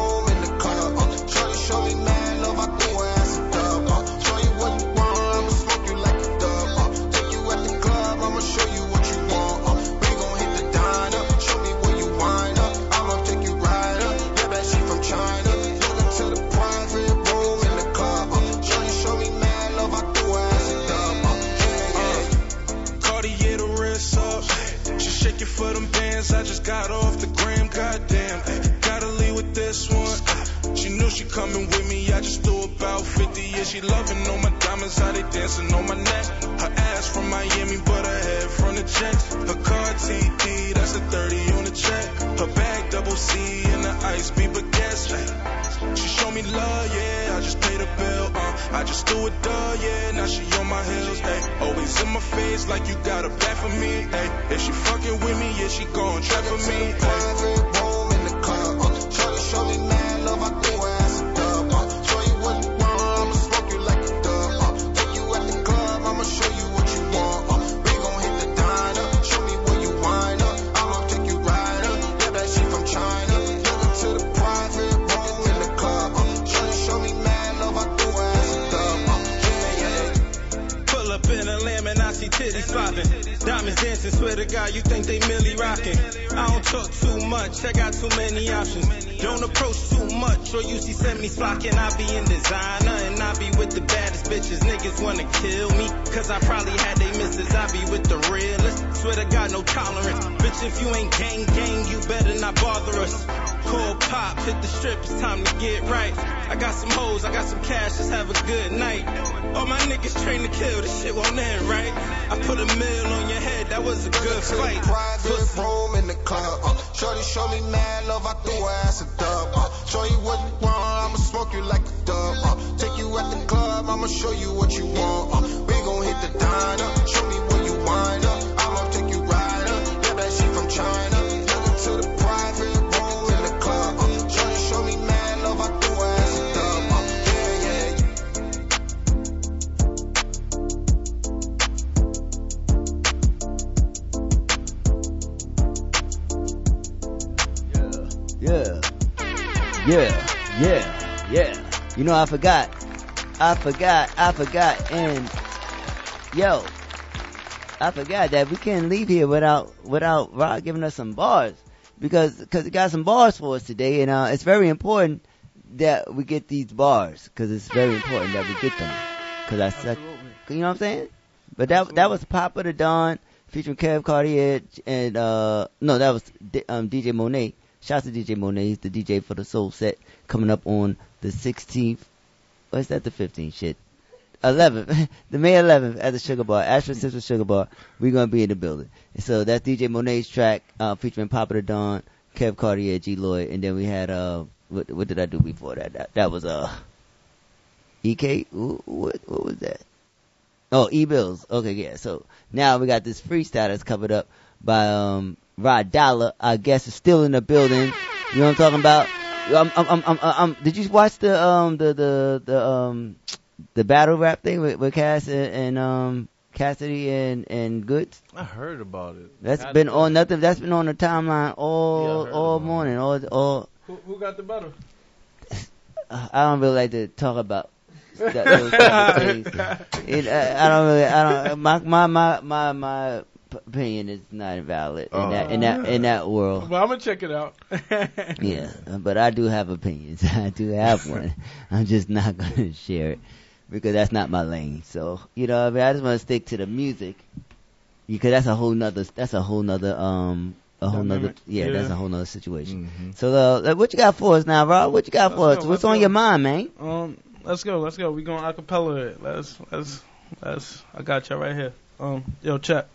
I just got off the gram. Goddamn, gotta leave with this one. She knew she coming with me. I just threw about 50. Yeah, she loving all my diamonds. How they dancing on my neck. Her ass from Miami, but her head from the jet. Her car TD, that's a 30 on the check. Her bag double C and the ice be baguettes. She show me love, yeah. I just paid a bill. Uh, I just threw a duh, yeah. Now she on my heels, ayy. Always in my face like you got a back for me, ayy. If she fucking with me, yeah, she gon' trap for me, ayy. Diamonds dancing, swear to God, you think they Milly rocking. I don't talk too much, I got too many options. Don't approach too much, or you see semis flocking. I be in designer and I be with the baddest bitches. Niggas wanna kill me, cause I probably had they misses. I be with the realest, swear to God, no tolerance. Bitch, if you ain't gang gang, you better not bother us. Call pop, hit the strip, it's time to get right. I got some hoes, I got some cash, just have a good night. All my niggas trained to kill, this shit won't end, right? I put a mill on your head, that was a good fight. private room in the club. Uh, Shorty show me mad love, I threw her ass a dub. Uh, show you what you want, I'ma smoke you like a dub. Uh, take you at the club, I'ma show you what you want. Uh, we gon' hit the diner, show me where you wind up. Yeah. Yeah. Yeah. You know, I forgot. I forgot. I forgot. And yo, I forgot that we can't leave here without without Rod giving us some bars because because he got some bars for us today, and uh, it's very important that we get these bars because it's very important that we get them because I suck. You know what I'm saying? But that that was Papa the Don featuring Kev Cartier and uh no that was D- um, DJ Monet. Shouts to DJ Monet. He's the DJ for the Soul Set coming up on the 16th. What's that? The 15th? Shit. 11th, the May 11th at the Sugar Bar, Ashford and Simpson Sugar Bar. We're gonna be in the building. So that's DJ Monet's track, uh, featuring Papa the Don, Kev Cartier, G Lloyd, and then we had, uh, what, what did I do before that? That, that was, uh, EK? What, what was that? Oh, E-Bills. Okay, yeah. So now we got this freestyle that's covered up by, um, Rod Dollar. I guess is still in the building. You know what I'm talking about? Um, um, um, um, did you watch the, um, the, the, the, um, the battle rap thing with, with Cass and, and um Cassidy and and Goodz. I heard about it. That's been on nothing. That's been on the timeline all heard all morning. All all. Who, who got the better? uh, I don't really like to talk about that, those things. It, I, I don't really. I don't. My my my my my opinion is not valid in that in that in that world. Well, I'm gonna check it out. Yeah, but I do have opinions. I do have one. I'm just not gonna share it because that's not my lane. So you know, I mean, I just want to stick to the music because that's a whole nother. That's a whole nother. Um, a whole nother. Dynamic. Yeah, that's a whole nother situation. So, uh, what you got for us now, Rob? What you got for us? go, What's let's on go. your mind, man? Um, let's go, let's go. We going acapella it. Let's, let's, let's. I got you right here. Um, yo, check.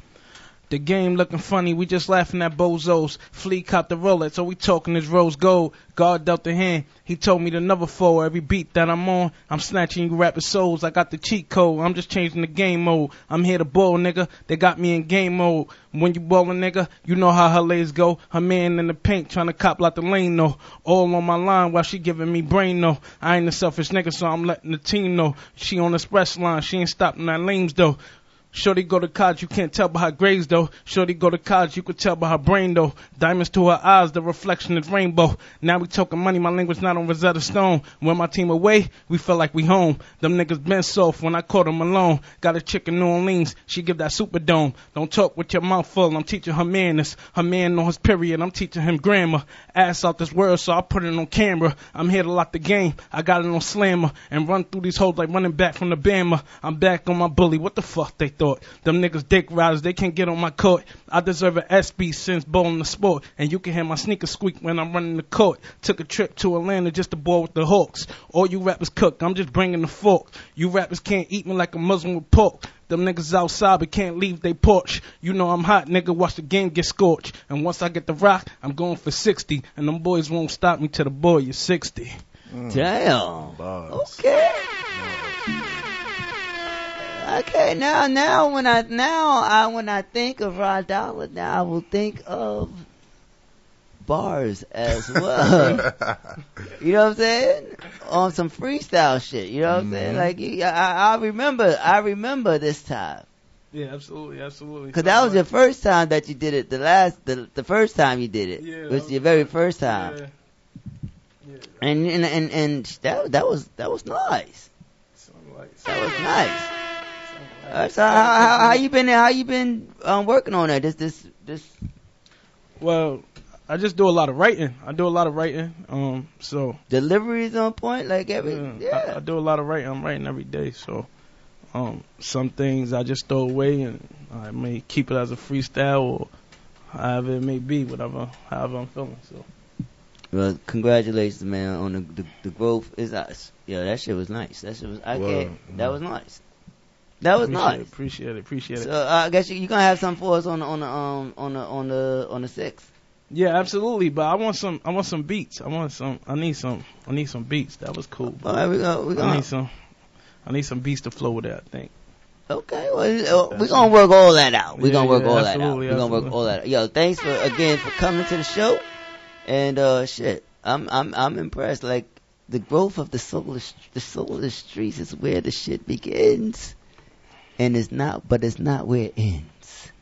The game looking funny, we just laughing at bozos. Flea caught the Rolex, so we talking this rose gold. God dealt the hand, he told me to never fall. Every beat that I'm on, I'm snatching you rapping souls. I got the cheat code, I'm just changing the game mode. I'm here to ball, nigga. They got me in game mode. When you ballin', nigga, you know how her lays go. Her man in the paint trying to cop like the lane, no. All on my line while she giving me brain, no. I ain't a selfish nigga, so I'm letting the team know. She on the express line, she ain't stopping at lanes, though. Shorty go to college, you can't tell by her grades though. Shorty go to college, you could tell by her brain though. Diamonds to her eyes, the reflection is rainbow. Now we talking money, my language not on Rosetta Stone. When my team away, we feel like we home. Them niggas been soft when I caught them alone. Got a chick in New Orleans, she give that Superdome. Don't talk with your mouth full, I'm teaching her manners. Her man on his period, I'm teaching him grammar. Ass out this world, so I put it on camera. I'm here to lock the game, I got it on slammer. And run through these hoes like running back from the Bama. I'm back on my bully, what the fuck they thought? Them niggas dick riders, they can't get on my court. I deserve an SB since bowling the sport. And you can hear my sneakers squeak when I'm running the court. Took a trip to Atlanta just to ball with the Hawks. All you rappers cook, I'm just bringing the fork. You rappers can't eat me like a Muslim with pork. Them niggas outside but can't leave they porch. You know I'm hot, nigga. Watch the game get scorched. And once I get the rock, I'm going for 60. And them boys won't stop me till the boy is 60. Damn. Okay. Okay, now, now when I, now I, when I think of Rod Dollar, now I will think of bars as well. you know what I'm saying? On some freestyle shit. You know what I'm saying? Mhm. Like, I, I remember, I remember this time. Yeah, absolutely, absolutely. Cause that was your first time that you did it. The last, the the first time you did it Yeah, was that your very first Yeah. time. And and and and that that was that was nice. That was nice. Uh, so how, how how you been how you been um, working on that? This this this. Well, I just do a lot of writing. I do a lot of writing. Um, so delivery is on point. Like every yeah, I, I do a lot of writing. I'm writing every day. So, um, some things I just throw away and I may keep it as a freestyle or however it may be, whatever, however I'm feeling. So. Well, congratulations, man, on the the, the growth. Is us. Yeah, that shit was nice. That shit was. I Word, can't. That was nice. That was appreciate nice. It, appreciate it. Appreciate So it. uh, I guess you you gonna have some for us on the on the um on the on the on the sixth. Yeah, absolutely. But I want some. I want some beats. I want some. I need some. I need some beats. That was cool. All right, we gonna- we I need some. I need some beats to flow with that. I think. Okay, well, we're gonna work all that out. We're Yeah, gonna work yeah, all that out. We're gonna work all that out. Yo, thanks for again for coming to the show. And uh shit, I'm I'm I'm impressed. Like the growth of the solar the solar streets is where the shit begins, and it's not, but it's not where it ends.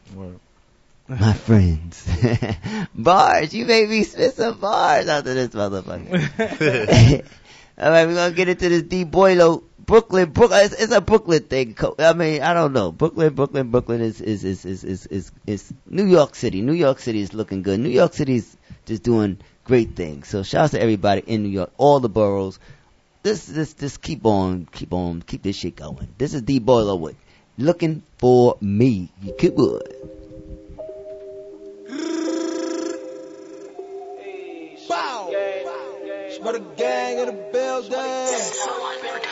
My friends, bars. You made me spit some bars after this motherfucker. All right, we're gonna get into this D Boylo Brooklyn. Brooklyn. It's, it's a Brooklyn thing. I mean, I don't know. Brooklyn, Brooklyn, Brooklyn is is is is is is, is New York City. New York City is looking good. New York City's just doing great things. So shout out to everybody in New York, all the boroughs. This this this keep on keep on keep this shit going. This is D Boylo with looking for me. You keep good. Bow. Smell the gang in the building.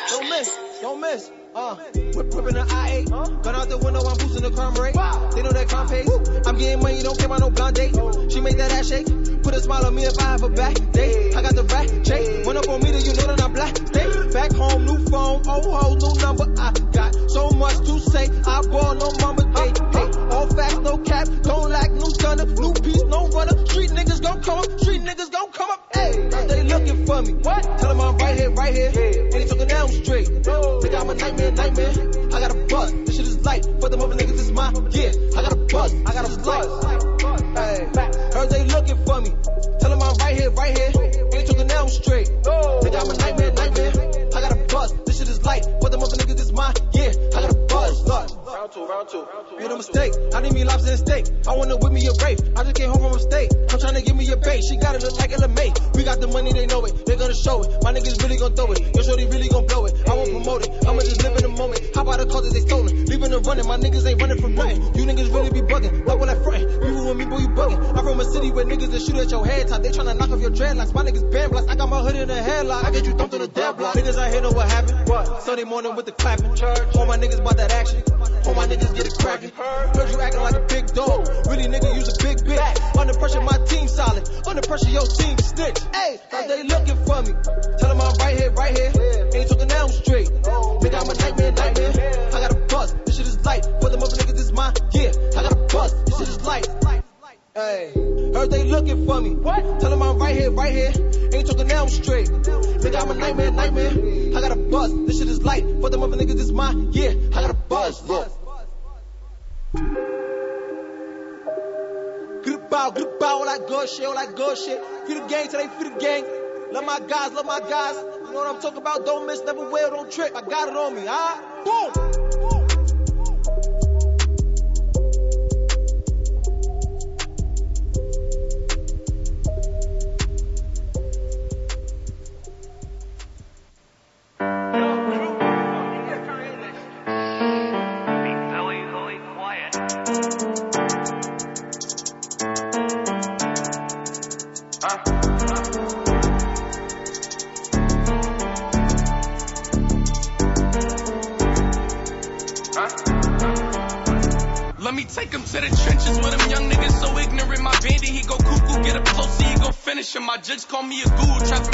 Don't miss, don't miss. Uh, whip, whipping the IA, gun out the window, I'm boosting the crime rate. They know that crime pays. I'm getting money, don't care about no blind date. She make that ass shake, put a smile on me if I have a back day. I got the rat chase, run up on me, then you know that I'm black. Stay back home, new phone, oh, old hoe, new number. I got so much to say, I ball no mama. Hey, hey, all facts, no cap, don't lack, new stunner, new piece, no runner. Street niggas gon' come up, street niggas gon' come up. Hey, they looking for me. What? Tell them I'm right here, right here. And they took down straight. Think I'm a nightmare, nightmare. I got a buzz. This shit is light. For them other niggas, it's my yeah. I got a buzz. I got a buzz. Hey, heard they looking for me. Tell them I'm right here, right here. And they took down straight. Think I'm a nightmare, nightmare. I got a buzz. This shit is light. For them other niggas, it's my yeah. I got a buzz. Look. Round two, round two. Made a mistake. I need me lobster and steak. I wanna whip me a rape. I just came home from a state. I'm trying to give me a bait. She got it look like LMA. We got the money, they know it. They gonna show it. My niggas really gonna throw it. Yo, shorty really gonna blow it. I won't promote it. I'ma just live in the moment. How about the cause that they stolen? Leaving and running. My niggas ain't running from nothing. You niggas really be bugging. Like when I front. You with me, boy, you bugging. I'm from a city where niggas that shoot at your head top. They tryna knock off your dreadlocks. My niggas band blast. I got my hood in a headlock. I get you thumped on the dead block. Niggas out here know what happened. What? Sunday morning with the clapping. Church. All my niggas about that action. All my my niggas get it crackin'. Heard you acting like a big dog. Really, nigga, use a big bitch. Under pressure, my team solid. Under pressure, your team snitch. Hey, thought they looking for me. Tell them I'm right here, right here. Ain't talking down straight. Nigga, I'm a nightmare, nightmare. I got a buzz. This shit is light. For the mother niggas, this my yeah. I got a buzz. This shit is light. Hey, heard they looking for me. What? Tell them I'm right here, right here. Ain't talking now, I'm straight. Nigga, I'm a nightmare, nightmare. I got a buzz. This shit is light. For them mother niggas, this my yeah. I got a buzz. Look. Group bow, group bow, all that good shit, all that good shit. Free the gang today, free the gang. Love my guys, love my guys. You know what I'm talking about? Don't miss, never will, don't trip. I got it on me, alright? Boom! Boom. call me a guru,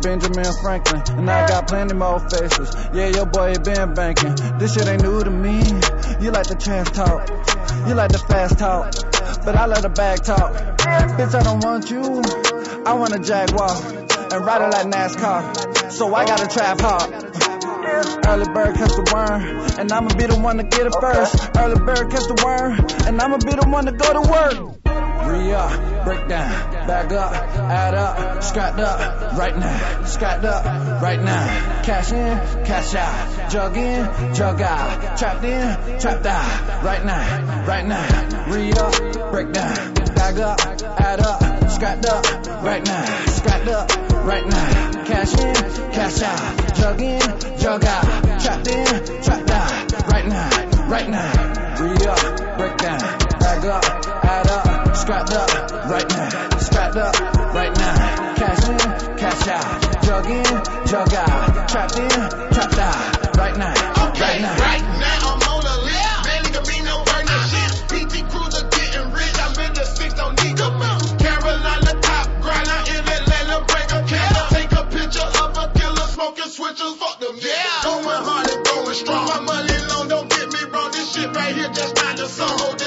Benjamin Franklin, and I got plenty more faces. Yeah, your boy been banking. This shit ain't new to me. You like the trash talk, you like the fast talk, but I let the bag talk. Bitch, I don't want you. I want a Jaguar and ride it like NASCAR. So I got a trap hop. Early bird catch the worm, and I'ma be the one to get it first. Early bird catch the worm, and I'ma be the one to go to work. Break down, back up, add up, scrapped up, right now, scrapped up, right now, cash in, cash out, jug in, jug out, trapped in, trapped out, right now, right now, re up, break down, back up, add up, scrapped up, right now, scrapped up, right now, cash in, cash out, jug in, jug out, trapped in, trapped out, right now, right now, re up, break down, back up, add up, scrapped up, right now, scrapped up, right now, cash in, cash out, drug in, drug out, trapped in, trapped out, right now, right now. Right now I'm on a list. Can be no. PT Cruiser getting rich. I'm in the six, don't need to Carolina top in Atlanta, break a killer. Take a picture of a killer smoking switches. Fuck them, yeah. Going hard and going strong. My money long, don't get me wrong. This shit right here just not the song.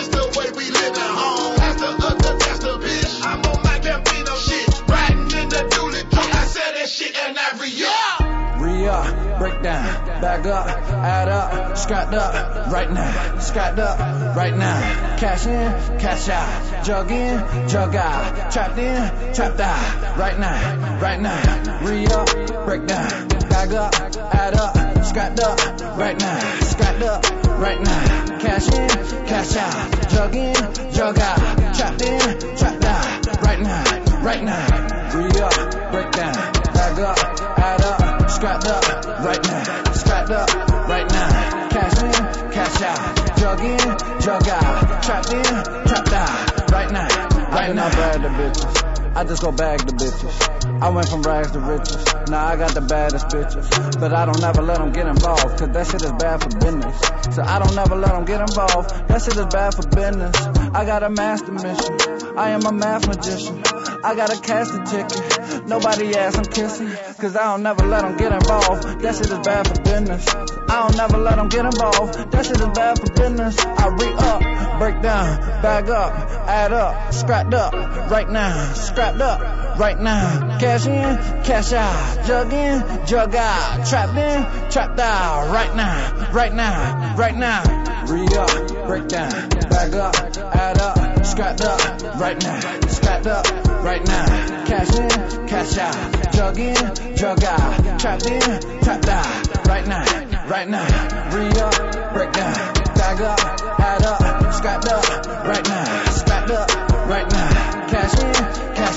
Break down, back up, add up, scrapped up, right now, scrapped up, right now, cash in, cash out, jug in, jug out, trapped in, trapped out, right now, right now, re up, break down, back up, add up, scrapped up, right now, scrapped up, right now, cash in, cash out, jug in, jug out, trapped in, trapped out, right now, right now, re up, break down, back up, add up, scrapped up, right now, scrapped up, right now, cash in, cash out, jug in, jug out, trapped in, trapped out, right now, right now. I bag the bitches. I just go bag the bitches. I went from rags to riches. Now I got the baddest bitches. But I don't ever let them get involved. Cause that shit is bad for business. So I don't ever let them get involved. That shit is bad for business. I got a master mission. I am a math magician. I got a casting ticket. Nobody ass I'm kissing. Cause I don't never let them get involved. That shit is bad for business. I don't never let them get involved. That shit is bad for business. I re up, break down, bag up, add up, scrapped up, right now, scrapped up, right now. Cash in, cash out, jug in, jug out, trapped in, trapped out, right now, right now, right now. Re up, break down, bag up, add up, scrapped up, right now, scrapped up, right now. Cash in, cash out, jug in, jug out, trapped in, trapped out, right now, right now. Re up, break down, bag up, add up, scrapped up, right now, scrapped up,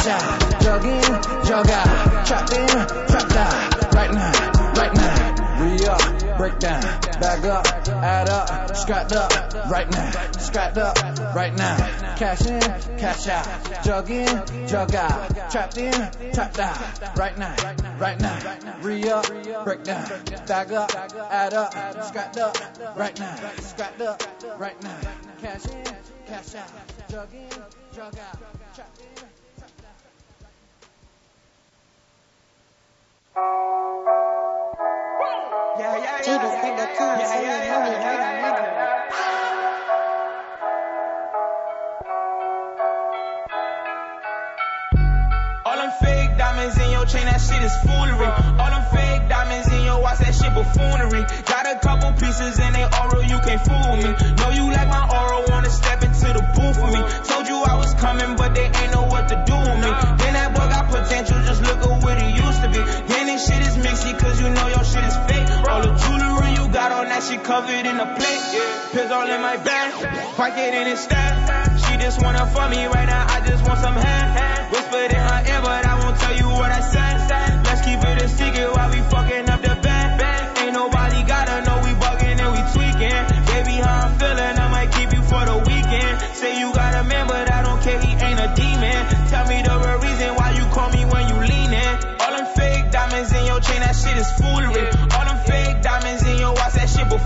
jug in, jug out, trapped out, right now, right now. Re up, break down, bag up, add up, scrapped up, right now, scrapped up, right now. Cash in, cash out, jug in, jug out, trapped in, trapped out, right now, right now. Re up, break down, bag up, add up, scrapped up, right now, scrapped up, right now. Cash in, cash out, jug in, jug out, Jeebus, take the time, so you know me, nigga, nigga. All them fake diamonds in your chain, that shit is foolery. All them fake diamonds in your watch, that shit buffoonery. Got a couple pieces and they oral, you can't fool me. Know you like my oral, wanna step into the booth with me. Told you I was coming, but they ain't know This shit is mixy, cause you know your shit is fake. All the jewelry you got on that shit covered in a plate. Pills all in my bag, pocket in his stack. She just wanna fuck me right now, I just want some hand. Whispered in her ear, but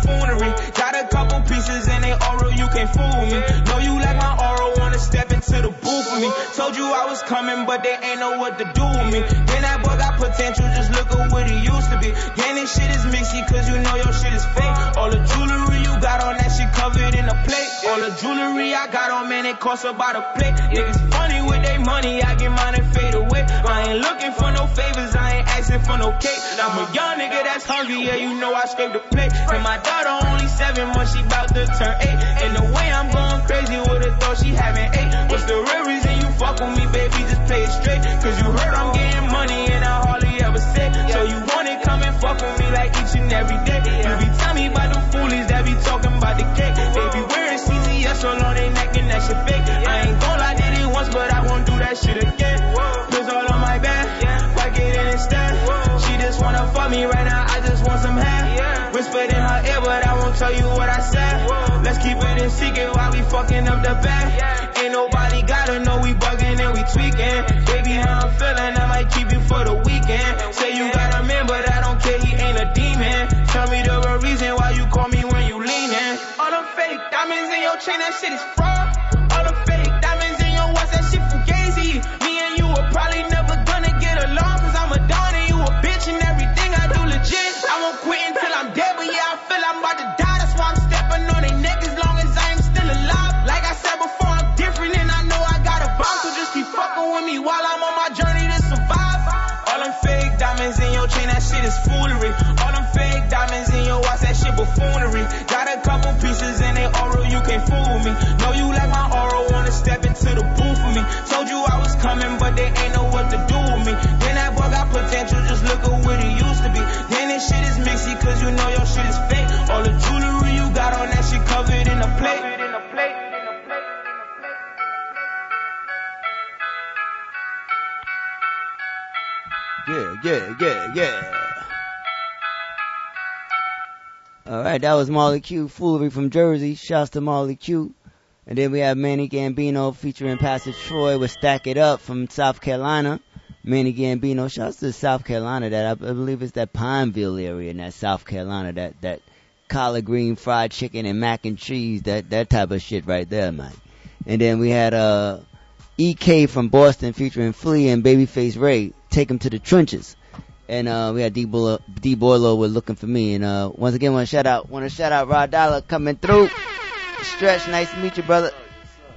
buffoonery. Got a couple pieces and they oral, you can't fool me. Know you like my oral, wanna step into the booth with me. Told you I was coming, but they ain't know what to do with me. Then that boy got potential, just look at what he used to be. Then this shit is mixy, cause you know your shit is fake. All the jewelry you got on that shit covered in a plate. All the jewelry I got on, man, it costs about a plate. Niggas funny with their money, I get mine and fade away. I ain't looking for no favors, I ain't asking for no cake. I'm a young nigga that's hungry, yeah, you know I scrape the plate. And my daughter only seven months, she about to turn eight. And the way I'm going crazy with her, thought she having eight. What's the real reason you fuck with me, baby? Just play it straight. Cause you heard I'm getting money and I hardly ever say. So you wanna come and fuck with me like each and every day. Fucking up the back. Ain't nobody gotta know we bugging and we tweaking. Baby, how I'm feeling, I might keep you for the weekend. Say you got a man, but I don't care, he ain't a demon. Tell me the real reason why you call me when you leaning. All them fake diamonds in your chain, that shit is fraud. Buffoonery. Got a couple pieces and they oral, you can't fool me. Know you like my oral, wanna step into the booth with me. Told you I was coming, but they ain't know what to do with me. Then that boy got potential, just look at what he used to be. Then this shit is mixy, cause you know your shit is fake. All the jewelry you got on that shit covered in a plate. Yeah, yeah, yeah, yeah. All right, that was Marley Q, Foolery from Jersey. Shouts to Marley Q. And then we have Manny Gambino featuring Pastor Troy with Stack It Up from South Carolina. Manny Gambino, shouts to South Carolina. That I believe it's that Pineville area in that South Carolina. That that collard green fried chicken and mac and cheese. That that type of shit right there, man. And then we had uh EK from Boston featuring Flea and Babyface Ray. Take him to the trenches. And uh, we had D Boilo, Boilo looking for me. And uh, once again, want to shout out, want to shout out Rod Dollar coming through. Stretch, nice to meet you, brother.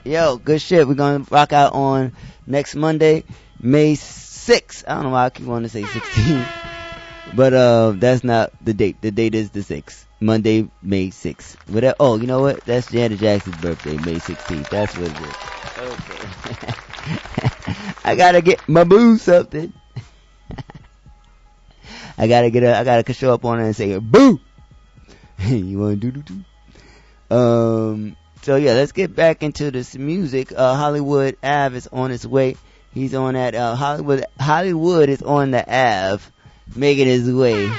Yo, good shit. We're gonna rock out on next Monday, May 6th. I don't know why I keep wanting to say 16, but uh, that's not the date. The date is the 6th, Monday, May 6th. Whatever. Oh, you know what? That's Janet Jackson's birthday, May 16th. That's what it is. Okay. I gotta get my boo something. I gotta get I gotta show up on her and say, boo! you wanna do do do? Um, so yeah, let's get back into this music. Uh, Hollywood Ave is on its way. He's on that, uh, Hollywood, Hollywood is on the Ave, making his way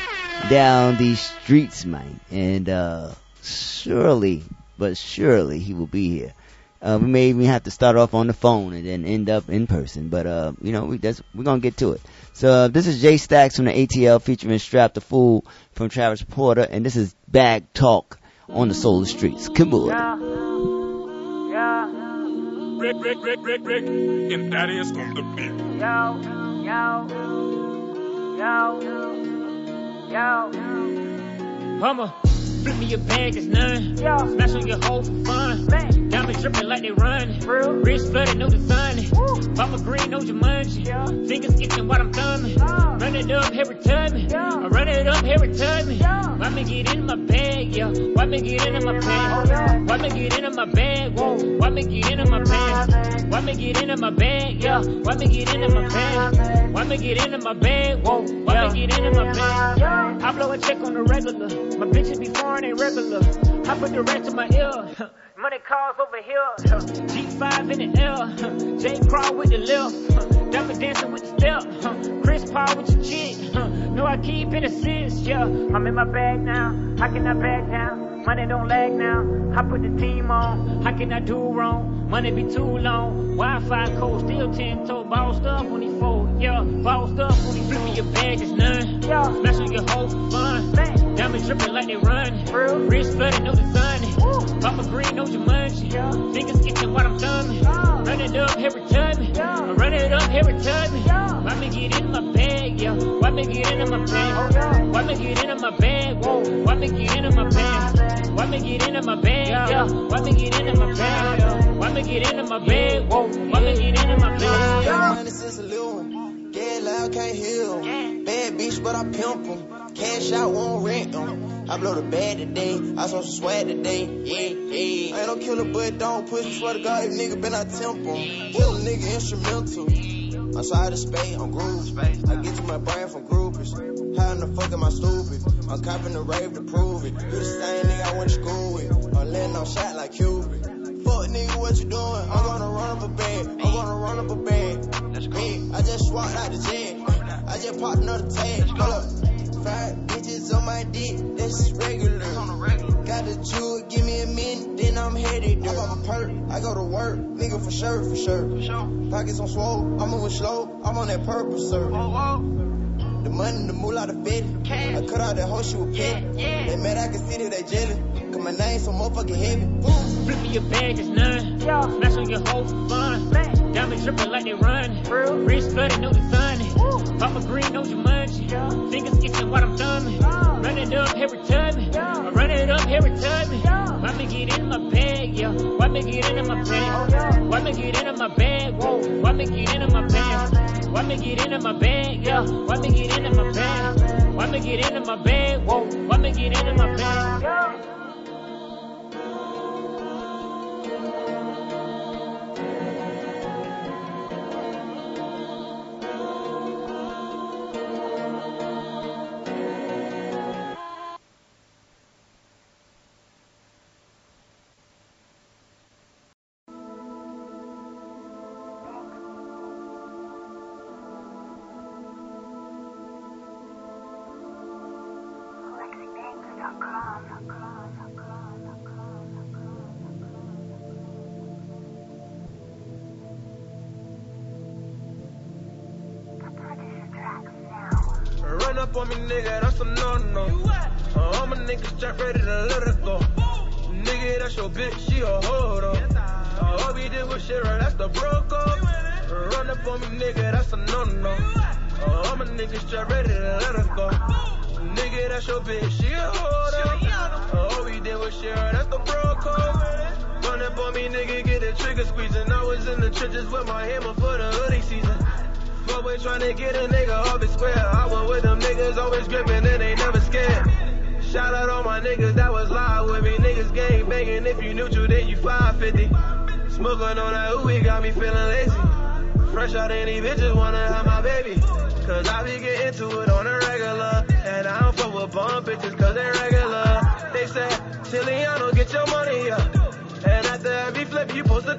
down these streets, man. And, uh, surely, but surely he will be here. Uh, we may even have to start off on the phone and then end up in person, but, uh, you know, we, that's, we're gonna get to it. So, uh, this is Jay Stacks from the ATL featuring Strap the Fool from Travis Porter, and this is Bag Talk on the Solar Streets. Come on. Rick, Rick, Rick, Rick, Rick, and that is on the beat. Yo, yo, yo, yo. Hummer, flip me a bag, it's none. Smash on your hoe for fun. Diamonds dripping like they run. Wrist flooded, no design. Mama green, no Jumanji. Fingers itching while I'm thumbing. Run it up every time. I run it up every time. I'ma get in my bag, yo. yeah. Why me get into my pants? Why me get into my bag? Whoa. Why me get into my pants? Why me get into my bag? Yeah. Why me get into my pants? Why me get into my bag? Whoa. Why me get into my pants? I blow a check on the regular. My bitches be foreign ain't regular. I put the rest in my ear. Money calls over here. G5 in the air. J crawl with the left. Diamond dancing with the step. Chris Paul with your chick. No, I keep in assist. Yeah, I'm in my bag now. How can I back down? Money don't lag now. I put the team on. How can I do wrong? Money be too long. Wi-Fi code still 10 toe. Bossed up when he fold. Yeah, bossed up when he flip me your bag is none. Yeah, on your for fun. Diamonds dripping like they run. Real. Wrist flooded, no design. Papa green, no Jumanji. Fingers itching while I'm thumbing. Run it up every time. Run it up every time. Why me get in my bag, yeah? Why me get in my bag? Why me get in my bag? Whoa. Why me get in my bag? Why me get into my bag, yeah? Why me get into my bag? Why me get into my bag? Whoa. Why me get into my bag? Money since a little one. Get loud, can't heal. Bad bitch, but I pimp 'em. Cash out, won't rent 'em. I blow the bag today. I saw some swag today. Yeah, yeah. I ain't no killer, but don't push me. Swear to God, if nigga been I temp 'em. Kill a nigga instrumental. Sorry to spade, I'm groove. I get to my brain from groupies. How in the fuck am I stupid? I'm copping the rave to prove it. You the same nigga I went to school with. I'm letting on shot like Cuban. Fuck nigga, what you doing? I'm gonna run up a bag. I'm gonna run up a bag. That's me. I just swapped out the jet. I just popped another tag. Hold up. Five bitches on my dick. That's regular. Got the jewel, give me a minute, then I'm headed there. I pop a perk, I go to work, nigga for sure, for sure. For sure. Pockets on swole, I'm moving slow, I'm on that purple, sir. The money, the moolah, the fit. I cut out that whole shit with pit. They mad, I can see that they jelly. Cause my name so motherfucking heavy. Flip me your bag is none. Smash on your hoe for fun. Diamonds dripping like they run. Wrist flooded, no design. Papa green, no Jumanji. Fingers itching while I'm thumbing. Run it up every time. Run it up every time. Why me get in my bag, yeah? Why me get into my bag? Why me get into my bag? Whoa. Why me get into my bag? Why me get into my bag, yeah? Why me get into my bag? Why me get into my bag? Whoa. Why me get into my bag? Run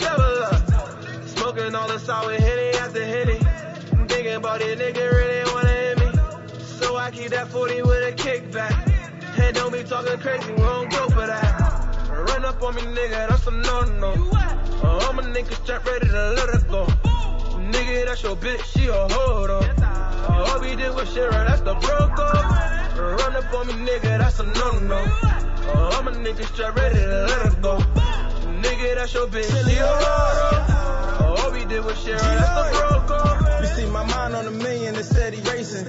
up. Smoking all the sour Henny after Henny. I'm thinking about it, nigga really wanna hit me. So I keep that 40 with a kickback. And don't be talking crazy, we don't go for that. Run up on me, nigga, that's a no-no. Uh, all my niggas strap ready to let her go. Nigga, that's your bitch, she a hold. Uh, all we did was shit right, that's the up. Run up on me, nigga, that's a no-no. Uh, all my niggas strap ready to let her go. Nigga, that's your bitch, she a hold up. Uh, all we did was shit right, that's the broke. You see my mind on a million, it's steady racing.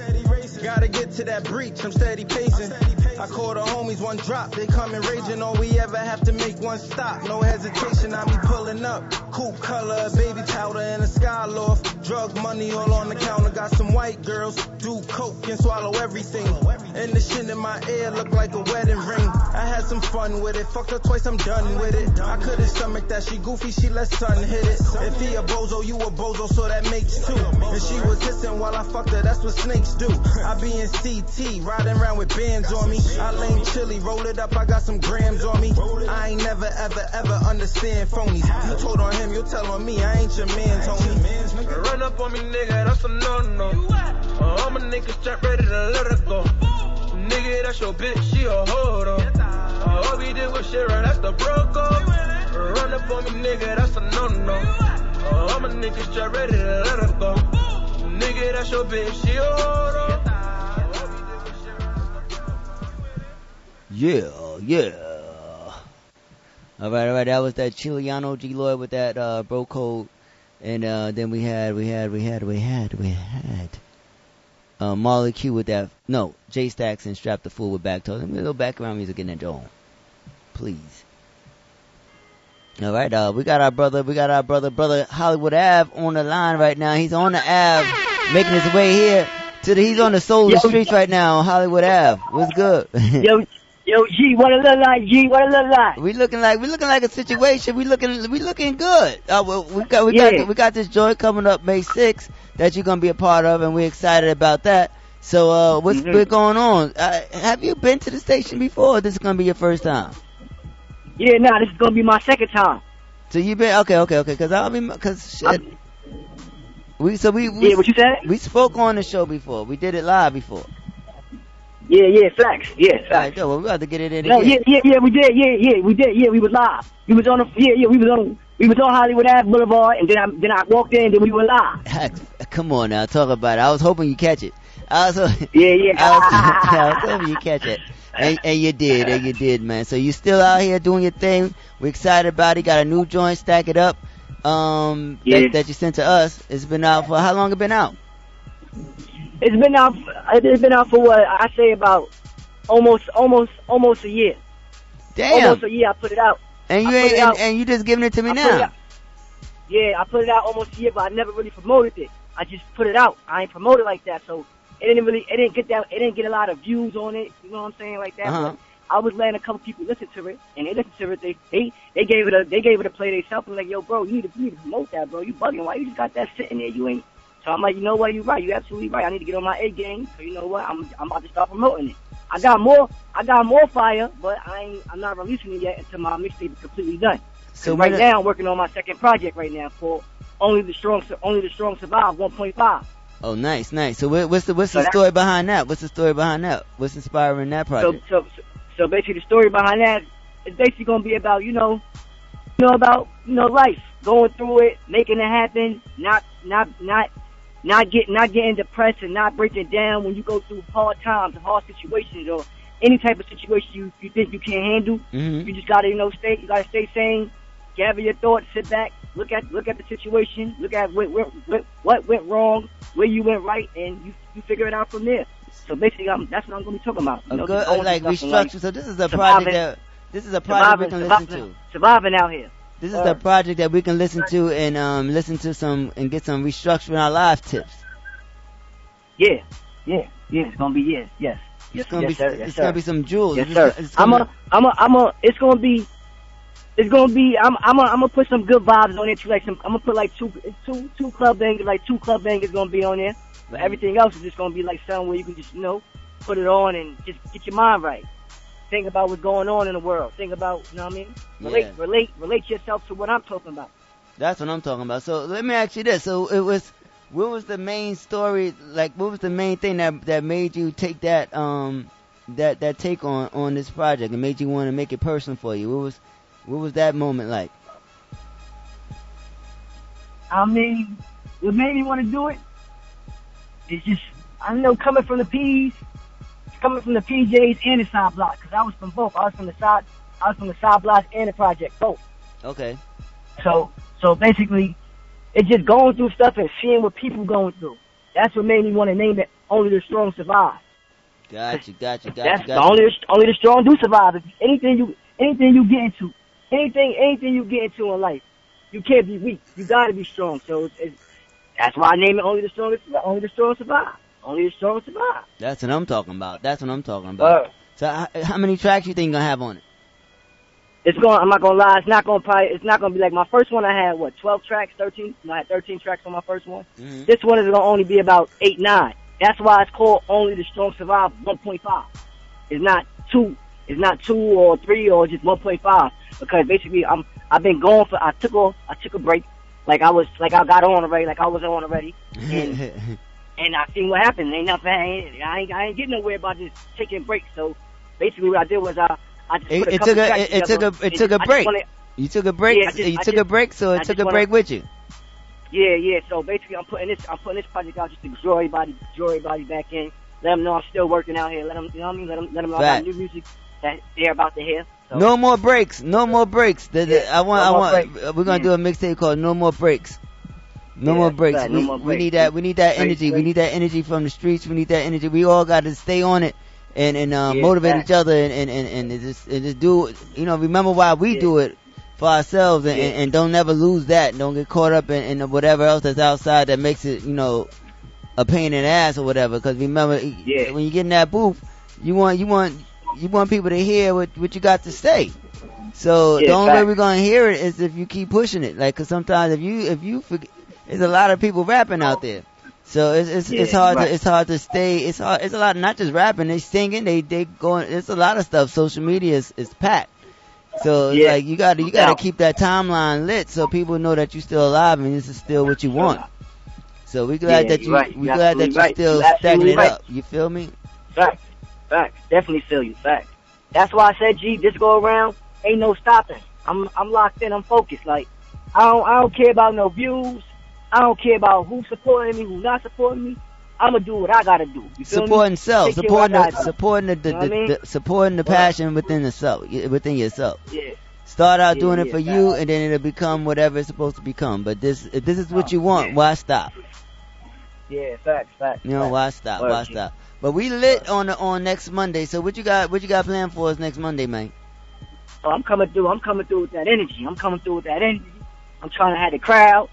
Gotta get to that breach, I'm steady pacing. I call the homies one drop, they coming raging. All we ever have to make one stop, no hesitation. I be pulling up, coupe color, baby powder and a skyloft. Drug money all on the counter, got some white girls. Do coke and swallow everything. And the shit in my ear look like a wedding ring. I had some fun with it, fucked her twice, I'm done with it. I couldn't stomach that, she goofy, she let sun hit it. If he a bozo, you a bozo, so that makes two. And she was hissing while I fucked her, that's what snakes do. I be in CT, riding around with bands on me. I lame chili, roll it up, I got some grams on me. I ain't never, ever, ever understand phonies. You told on him, you tell on me, I ain't your man, Tony. Run up on me, nigga, that's a no-no. Uh, I'm a nigga strapped ready to let her go. Nigga, that's your bitch, she a though. Uh, all we did was shit right, that's the bro code. Run up on me, nigga, that's a no-no. Uh, I'm a nigga strapped ready to let her go. Nigga, that's your bitch, she a hoe though. Yeah, yeah. All right, all right. That was that Chiliano G Lloyd with that uh, bro code, and uh, then we had, we had, we had, we had, we had uh, Marley Q with that. No, J Stacks and Strap the Fool with Bag Talk. Let me a little background music in that joint, please. All right, uh, we got our brother, we got our brother, brother Hollywood Ave on the line right now. He's on the Ave, making his way here to the. He's on the soul of the streets right now on Hollywood Ave. What's good? Yo, yo, G, what it look like? G, what it look like? We looking like we looking like a situation. We looking we looking good. Uh, well, we got we Yeah. got we got this joint coming up May 6th that you're gonna be a part of, and we're excited about that. So uh, what's Mhm. been going on? Uh, have you been to the station before? Or this is gonna be your first time. Yeah, nah, this is gonna be my second time. So you been okay, okay, okay? Because I mean, because shit. We so we, we Yeah, what you said? we spoke on the show before. We did it live before. Yeah, yeah, facts. Yeah, All right, well, we got to get it in No, yeah, yeah, yeah, we did. Yeah, yeah, we did. Yeah, we was live. We was on the. Yeah, yeah, we was on. We was on Hollywood Ave Boulevard, and then I then I walked in, and then we were live. Come on now, talk about it. I was hoping you catch it. I was, Yeah, yeah. I was, I was hoping you catch it. And, and you did, and you did, man. So you still out here doing your thing. We're excited about it. Got a new joint, stack it up. Um, Yeah. that, that you sent to us. It's been out for how long? It been out? It's been out. It's been out for what I say about almost, almost, almost a year. Damn. Almost a year. I put it out. And you ain't, and, and you just giving it to me I now. Yeah, I put it out almost a year, but I never really promoted it. I just put it out. I ain't promoted like that, so it didn't really, it didn't get that, it didn't get a lot of views on it. You know what I'm saying, like that. Uh-huh. But I was letting a couple people listen to it, and they listened to it. They they they gave it a they gave it a play themselves. And like, yo, bro, you need to you need to promote that, bro. You bugging? Why you just got that sitting there? You ain't. So I'm like, you know what? You're right. You're absolutely right. I need to get on my A game. So you know what? I'm I'm about to start promoting it. I got more. I got more fire, but I ain't. I'm not releasing it yet until my mixtape is completely done. So So right now, I'm working on my second project right now for only the strong. Only the strong survive 1.5. Oh, nice, nice. So what, what's the what's So the story behind that? What's the story behind that? What's inspiring that project? so, so, so basically, the story behind that is basically going to be about you know, you know about you know life, going through it, making it happen, not not not not get not getting depressed and not breaking down when you go through hard times and hard situations or any type of situation you you think you can't handle. Mhm. You just gotta you know stay you gotta stay sane, gather your thoughts, sit back, look at look at the situation, look at what what, what, what went wrong, where you went right, and you you figure it out from there. So basically, I'm, that's what I'm gonna be talking about. You A know, good, going like through stuff and, restructure. So this is a project that this is a project we can listen to. Surviving out here. This is Uh, the project that we can listen to and um listen to some and get some restructuring our life tips. Yeah, yeah, yeah. It's gonna be yes, yes. Yes, It's gonna yes, be sir, yes, it's sir. gonna be some jewels. Yes, It's- sir. it's I'm gonna- a, I'm a, I'm a. It's gonna be, it's gonna be. I'm, I'm, a, I'm gonna put some good vibes on it too. Like some, I'm gonna put like two, two, two club bangers, like two club bangers gonna be on there. But everything else is just gonna be like something where you can just, you know, put it on and just get your mind right. Think about what's going on in the world. Think about, you know what I mean? Relate, Yeah. relate, relate yourself to what I'm talking about. That's what I'm talking about. So let me ask you this. So it was what was the main story like what was the main thing that that made you take that um that that take on on this project and made you want to make it personal for you? What was what was that moment like? I mean, what made me want to do it? it is just, I know, coming from the P's, coming from the PJs and the side block, because I was from both. I was from the side, I was from the side block and the project, both. Okay. So, so basically, it's just going through stuff and seeing what people going through. That's what made me want to name it Only the Strong Survive. Gotcha, gotcha, gotcha. That's the only only the strong do survive. Anything you anything you get into, anything anything you get into in life, you can't be weak. You gotta be strong. So it's, it's, that's why I name it only the strongest. Only the strong survive. Only the strong survive. That's what I'm talking about. That's what I'm talking about. Word. So how, how many tracks you think gonna have on it? It's going. I'm not gonna lie. It's not gonna probably. It's not gonna be like my first one. I had what 12 tracks, 13. No, I had 13 tracks on my first one. Mm-hmm. This one is gonna only be about eight, nine. That's why it's called Only the Strong Survive 1.5. It's not two. It's not two or three or just 1.5 because basically I'm. I've been going for. I took a. I took a break. Like I was. Like I got on already. Like I was on already. And and I seen what happened. Ain't nothing. I ain't. I ain't, I ain't getting nowhere about just taking breaks. So basically, what I did was I. I just It, it took a it, it took a it took a I just break. wanna- You took a break. Yeah, just- you I took a break, so it just took a wanna- break with you. Yeah, yeah. So basically, I'm putting this. I'm putting this project out just to draw everybody, draw everybody back in. Let them know I'm still working out here. Let them, you know what I mean? Let them, let them know I got new music that they're about to hear. So, No more breaks. No more breaks. The- the- Yeah, I want. no I want. breaks. We're gonna do a mixtape called No More Breaks. No Yeah, more breaks. no we, more we breaks. need that. We need that energy. We need that energy from the streets. We need that energy. We all got to stay on it and and uh, Yeah, motivate each other and and and, and just and just do. You know, remember why we do it for ourselves and, and, and don't never lose that. Don't get caught up in, in whatever else that's outside that makes it you know a pain in the ass or whatever. Because remember, Yeah. when you get in that booth, you want you want you want people to hear what what you got to say. So Yeah, the only way we're gonna hear it is if you keep pushing it. Like, cause sometimes if you if you forget, there's a lot of people rapping out there. So it's it's, it's hard right. to it's hard to stay. It's hard. It's a lot. Not just rapping. They singing. They they going. It's a lot of stuff. Social media is is packed. So Yeah. like you got to you got to keep that timeline lit so people know that you're still alive and this is still what you want. So we glad Yeah, that you're right. we glad that you're right. still stacking it right. up. You feel me? Fact, fact. Definitely feel you. Fact. That's why I said, G, this go around, ain't no stopping. I'm, I'm locked in. I'm focused. Like, I don't, I don't care about no views. I don't care about who's supporting me, who's not supporting me. I'm gonna do what I gotta do. You feel supporting self, Take care of supporting the, supporting the, the, You know what I the, mean? the supporting the passion within the self, within yourself. Yeah. Start out Yeah, doing it for you, and then it'll become whatever it's supposed to become. But this, if this is what oh, you want, why stop? Yeah, facts, facts. You know, facts. why stop? Word, Why stop? But we lit on the, on next Monday. So what you got? What you got planned for us next Monday, man? Oh, I'm coming through. I'm coming through with that energy. I'm coming through with that energy. I'm trying to have the crowd.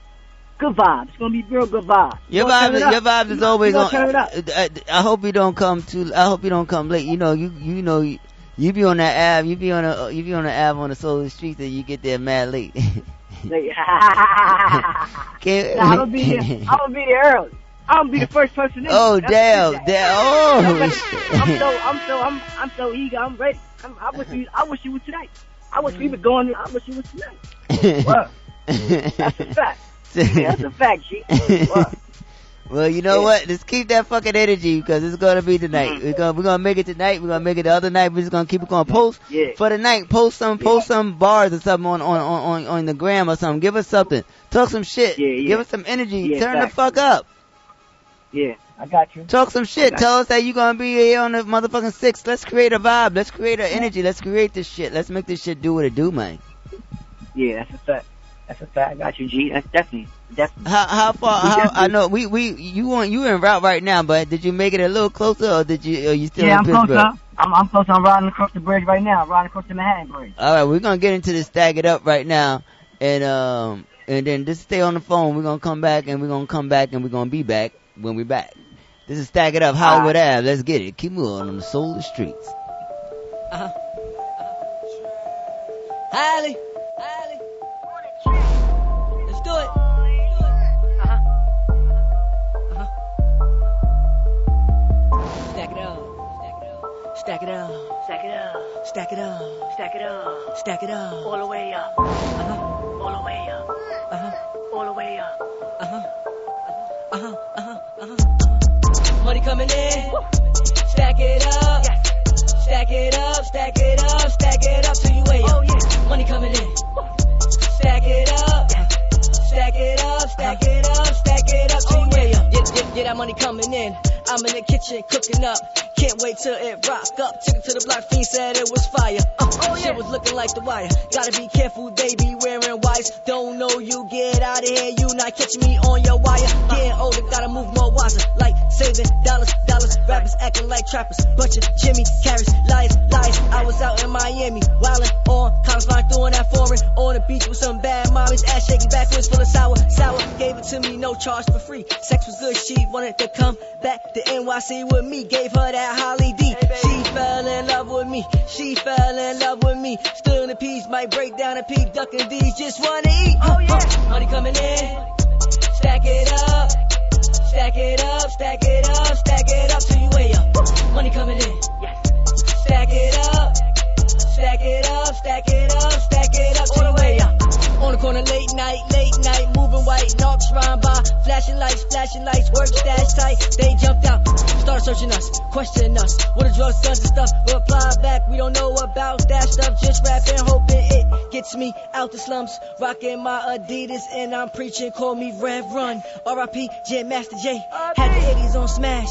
Good vibes. It's gonna be real good vibes. Your vibes, turn it up. your vibes is always on. turn it up. I, I hope you don't come too. I hope you don't come late. You know, you you know, you, you be on that Ave. You be on a you be on the Ave on the Solar Street, and you get there mad late. Like, Can't- I'm gonna be there. I'm gonna be there early. I'm gonna be the first person in. Oh damn, damn! I'm Oh, so, I'm so, I'm, I'm so eager. I'm ready. I'm, I wish you, I wish you was tonight. I wish we were going. I wish you were tonight. That's a fact. Yeah, that's a fact, G. Well, you know Yeah. what? Let's keep that fucking energy because it's gonna be tonight. Mm-hmm. We're gonna we're gonna make it tonight. We're gonna make it the other night. We're just gonna keep it going. Post Yeah. for the night. Post some post some bars or something on on on on, on the gram or something. Give us something. Talk some shit. Yeah, yeah. Give us some energy. Yeah, Turn fact. the fuck up. Yeah, I got you. Talk some shit. Tell us that you gonna be here on the motherfucking six. Let's create a vibe. Let's create an energy. Let's create this shit. Let's make this shit do what it do, man. Yeah, that's a fact. That's a fact. I got you, G. That's definitely, definitely. How how far? How, I know we we you on you en route right now, but did you make it a little closer or did you? Are you still yeah, in I'm Pittsburgh? close. I'm, I'm close. I'm riding across the bridge right now. Riding across the Manhattan Bridge. All right, we're gonna get into this stack it up right now, and um and then just stay on the phone. We're gonna come back and we're gonna come back and we're gonna be back when we're back. This is stack it up Hollywood Ave. Let's get it. Keep moving on the solar streets. Uh-huh. Highly. Highly. Let's do it. Uh-huh. Uh-huh. Stack it up. Stack it up. Stack it up. Stack it up. Stack it up. Stack it up. All the way up. Uh-huh. All the way up. Uh-huh. All the way up. Uh-huh. Uh-huh. Uh-huh. Uh-huh. Money coming in. Stack it up. Stack it up. Stack it up. Stack it up till you way up. Money coming in. Stack it up. Stack it up. Stack it up. Stack it up till you way up. Yeah, yeah, yeah, that money coming in. I'm in the kitchen cooking up. Can't wait till it rock up. Took it to the block, fiend said it was fire. Uh, Shit was looking like the wire. Gotta be careful, they be wearing wires. Don't know you, get out of here. You not catching me on your wire. Getting older, gotta move more wiser. Like saving dollars, dollars. Rappers acting like trappers. Bunch of Jim Carreys, liars, liars. I was out in Miami, wildin' on college line, doing that foreign. On the beach with some bad mommies, ass shaking backwards full of sour, sour. Gave it to me, no charge for free. Sex was good, she wanted to come back to NYC with me. Gave her that Holly D. She fell in love with me. She fell in love with me. Still in the peas, might break down a peak, ducking D's, just wanna eat. Oh yeah, uh, money coming in. Stack it up. Stack it up, stack it up, stack it up till you way up. Money coming in. Stack it up. Stack it up, stack it up, stack it up till you way up. The corner late night, late night, moving white, knocks rhyme by, flashing lights, flashing lights, work stash tight. They jumped out, started searching us, questioning us. What are drugs, guns, and stuff? Reply back, we don't know about that stuff. Just rapping, hoping it gets me out the slums. Rocking my Adidas and I'm preaching. Call me Rev Run. R.I.P. Jam Master Jay. Had the 80s on smash.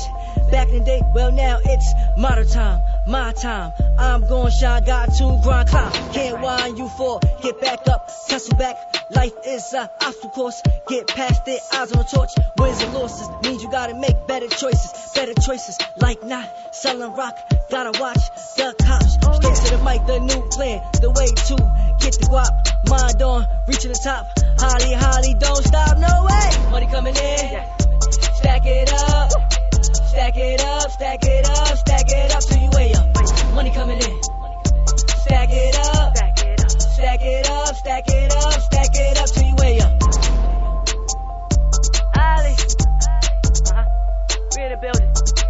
Back in the day, well now it's modern time, my time. I'm going shine, got to grind, climb. Can't whine you for, get back up, tussle back. Life is a obstacle course, get past it. Eyes on the torch, wins and losses means you gotta make better choices, better choices. Like not selling rock, gotta watch the cops. Straight to the mic, the new plan, the way to get the guap. Mind on, reaching the top. Holly, Holly, don't stop, no way. Money coming in, stack it up. Stack it up, stack it up, stack it up till you way up. Money coming in. Stack it up, stack it up, stack it up, stack it up till you way up. Ali, uh-huh. we in the building.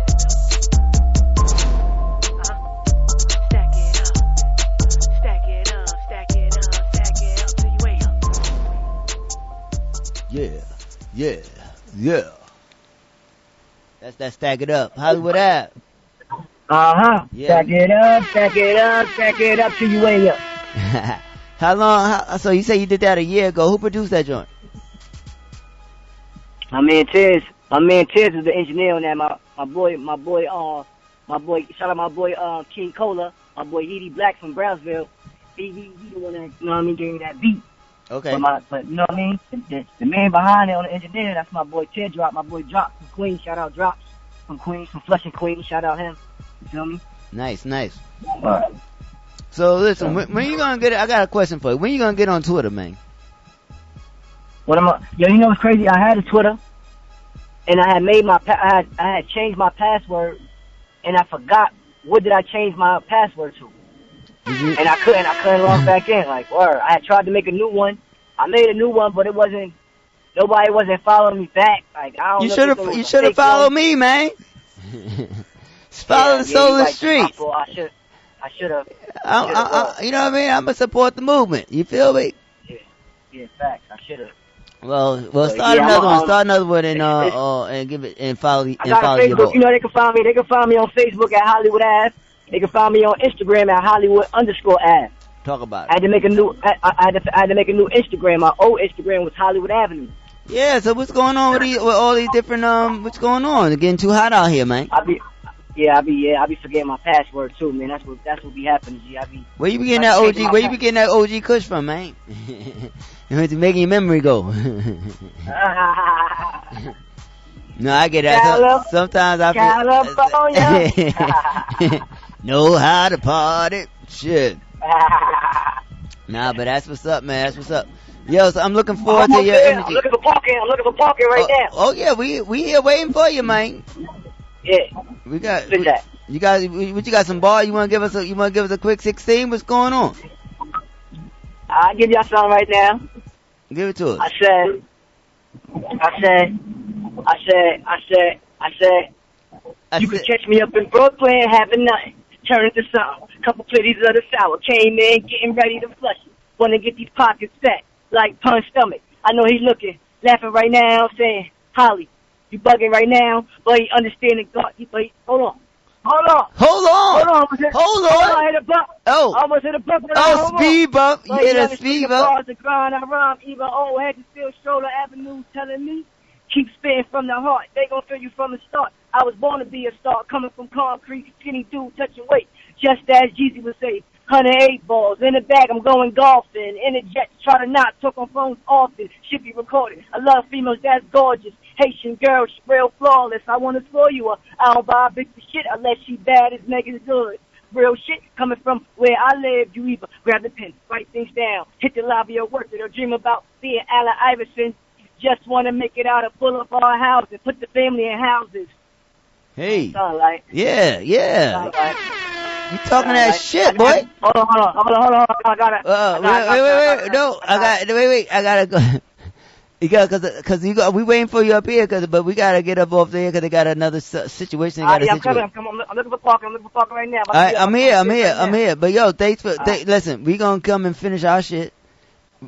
Yeah, yeah, yeah. That's that stack it up. Hollywood Ave. Uh huh. Yeah. Stack it up, stack it up, stack it up till you way up. how long? How, so you say you did that a year ago? Who produced that joint? My man Tiz, my man Tiz is the engineer on that. My my boy, my boy, uh, my boy, shout out my boy, uh, King Cola, my boy Edie Black from Brownsville. He, he, he the one that, you know what I mean, gave me that beat. Okay. But, my, but you know what I mean? The, the, man behind it on the engineer, that's my boy Ted Drop, my boy Drop from Queens. Shout out Drops from Queens, from Flushing Queens. Shout out him. You feel me? Nice, nice. Alright. So listen, when, when you gonna get? It, I got a question for you. When you gonna get on Twitter, man? What am I? Yo, you know what's crazy? I had a Twitter, and I had made my, pa- I had, I had changed my password, and I forgot what did I change my password to, and I couldn't, I couldn't log back in. Like, word, I had tried to make a new one. I made a new one, but it wasn't. Nobody wasn't following me back. Like, I don't. You should have. You should have followed one. me, man. Follow Yeah, the soul you of the right. street. I, thought I should. I should have. I, I, I, you know what I mean? I'm gonna support the movement. You feel me? Yeah, yeah, facts. I should have. Well, well, start yeah, another I'm, one. um, Start another one and uh, uh and give it and follow I and got follow a your Facebook. You know, they can find me. They can find me on Facebook at Hollywood Ave. They can find me on Instagram at Hollywood underscore Ave. Talk about it. I had to make a new. I, I, had to, I had to make a new Instagram. My old Instagram was Hollywood Avenue. Yeah. So what's going on with, these, with all these different um? What's going on? It's getting too hot out here, man. I be, yeah, I be, yeah, I be forgetting my password too, man. That's what that's what be happening. G. I be. Where you be getting that OG? Where you be getting that OG Kush from, man? to making your memory go. no, I get that. Calif- Some- sometimes I feel. California. know how to party. Shit. Nah, but that's what's up, man. That's what's up. Yo, so I'm looking forward to your there. I'm energy. looking for parking. I'm looking for parking right oh, now. oh yeah, we we here waiting for you, man. Yeah. We got that. you got what you got some ball? You want to give us a you want to give us a quick 16? What's going on? I'll give y'all something right now. Give it to us. I said, I said, I said, I said, I said, you could catch me up in Brooklyn having nothing. Turn it to something. Couple plitties of the sour. Came in getting ready to flush it. Wanna get these pockets set like punch stomach. I know he looking, laughing right now, saying, Holly, you bugging right now, but he understanding God. He, but he, hold on. Hold on. Hold on. Hold on. hit- Hold Hold on. on. I hit a bump. Oh. Almost hit a bump. Oh, on. speed bump. You hit a speed bump. bars, the grind, I rhyme. Even old heads is still shoulder avenue telling me, keep spitting from the heart. They gon' feel you from the start. I was born to be a star, coming from concrete, skinny dude, touching weight. Just as Jeezy would say, 108 balls. In the bag, I'm going golfing. In the jet, try to not talk on phones often. Should be recorded. I love females, that's gorgeous. Haitian girl, she real flawless. I wanna spoil you. uh, I don't buy a bitch for shit unless she bad as niggas good. Real shit coming from where I live. You either grab the pen, write things down, hit the lobby or work it, or dream about being Allen Iverson. Just want to make it out of pull up our houses, put the family in houses. Hey. Sound like. Yeah, yeah. Sound like. You talking that shit, boy. Hold on, hold on, hold on, hold on. I gotta. Uh, I wait, gotta- wait, wait, wait, no, I got, wait, wait, I gotta go. You got, cause, cause you got, we waiting for you up here, cause, but we gotta get up off there, cause they got another si- situation. They got yeah, a I'm coming. I'm coming. I'm look- I'm looking for Parker. I'm looking for Parker right now. All right, I'm here, I'm here, right I'm here. But yo, thanks for, All th- listen, we gonna come and finish our shit.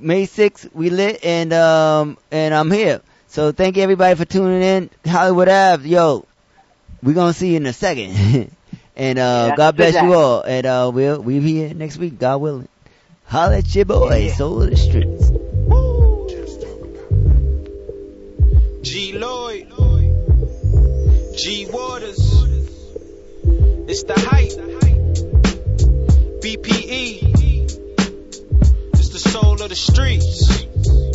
May 6th, we lit, and, um, and I'm here. So thank you everybody for tuning in. Hollywood Ave, yo, we gonna see you in a second. and, uh, Yeah, God bless you all. And, uh, we'll, we'll be here next week, God willing. Holla at your boy, Soul of the Streets. G Lloyd, G Waters, it's the hype. BPE, soul of the streets.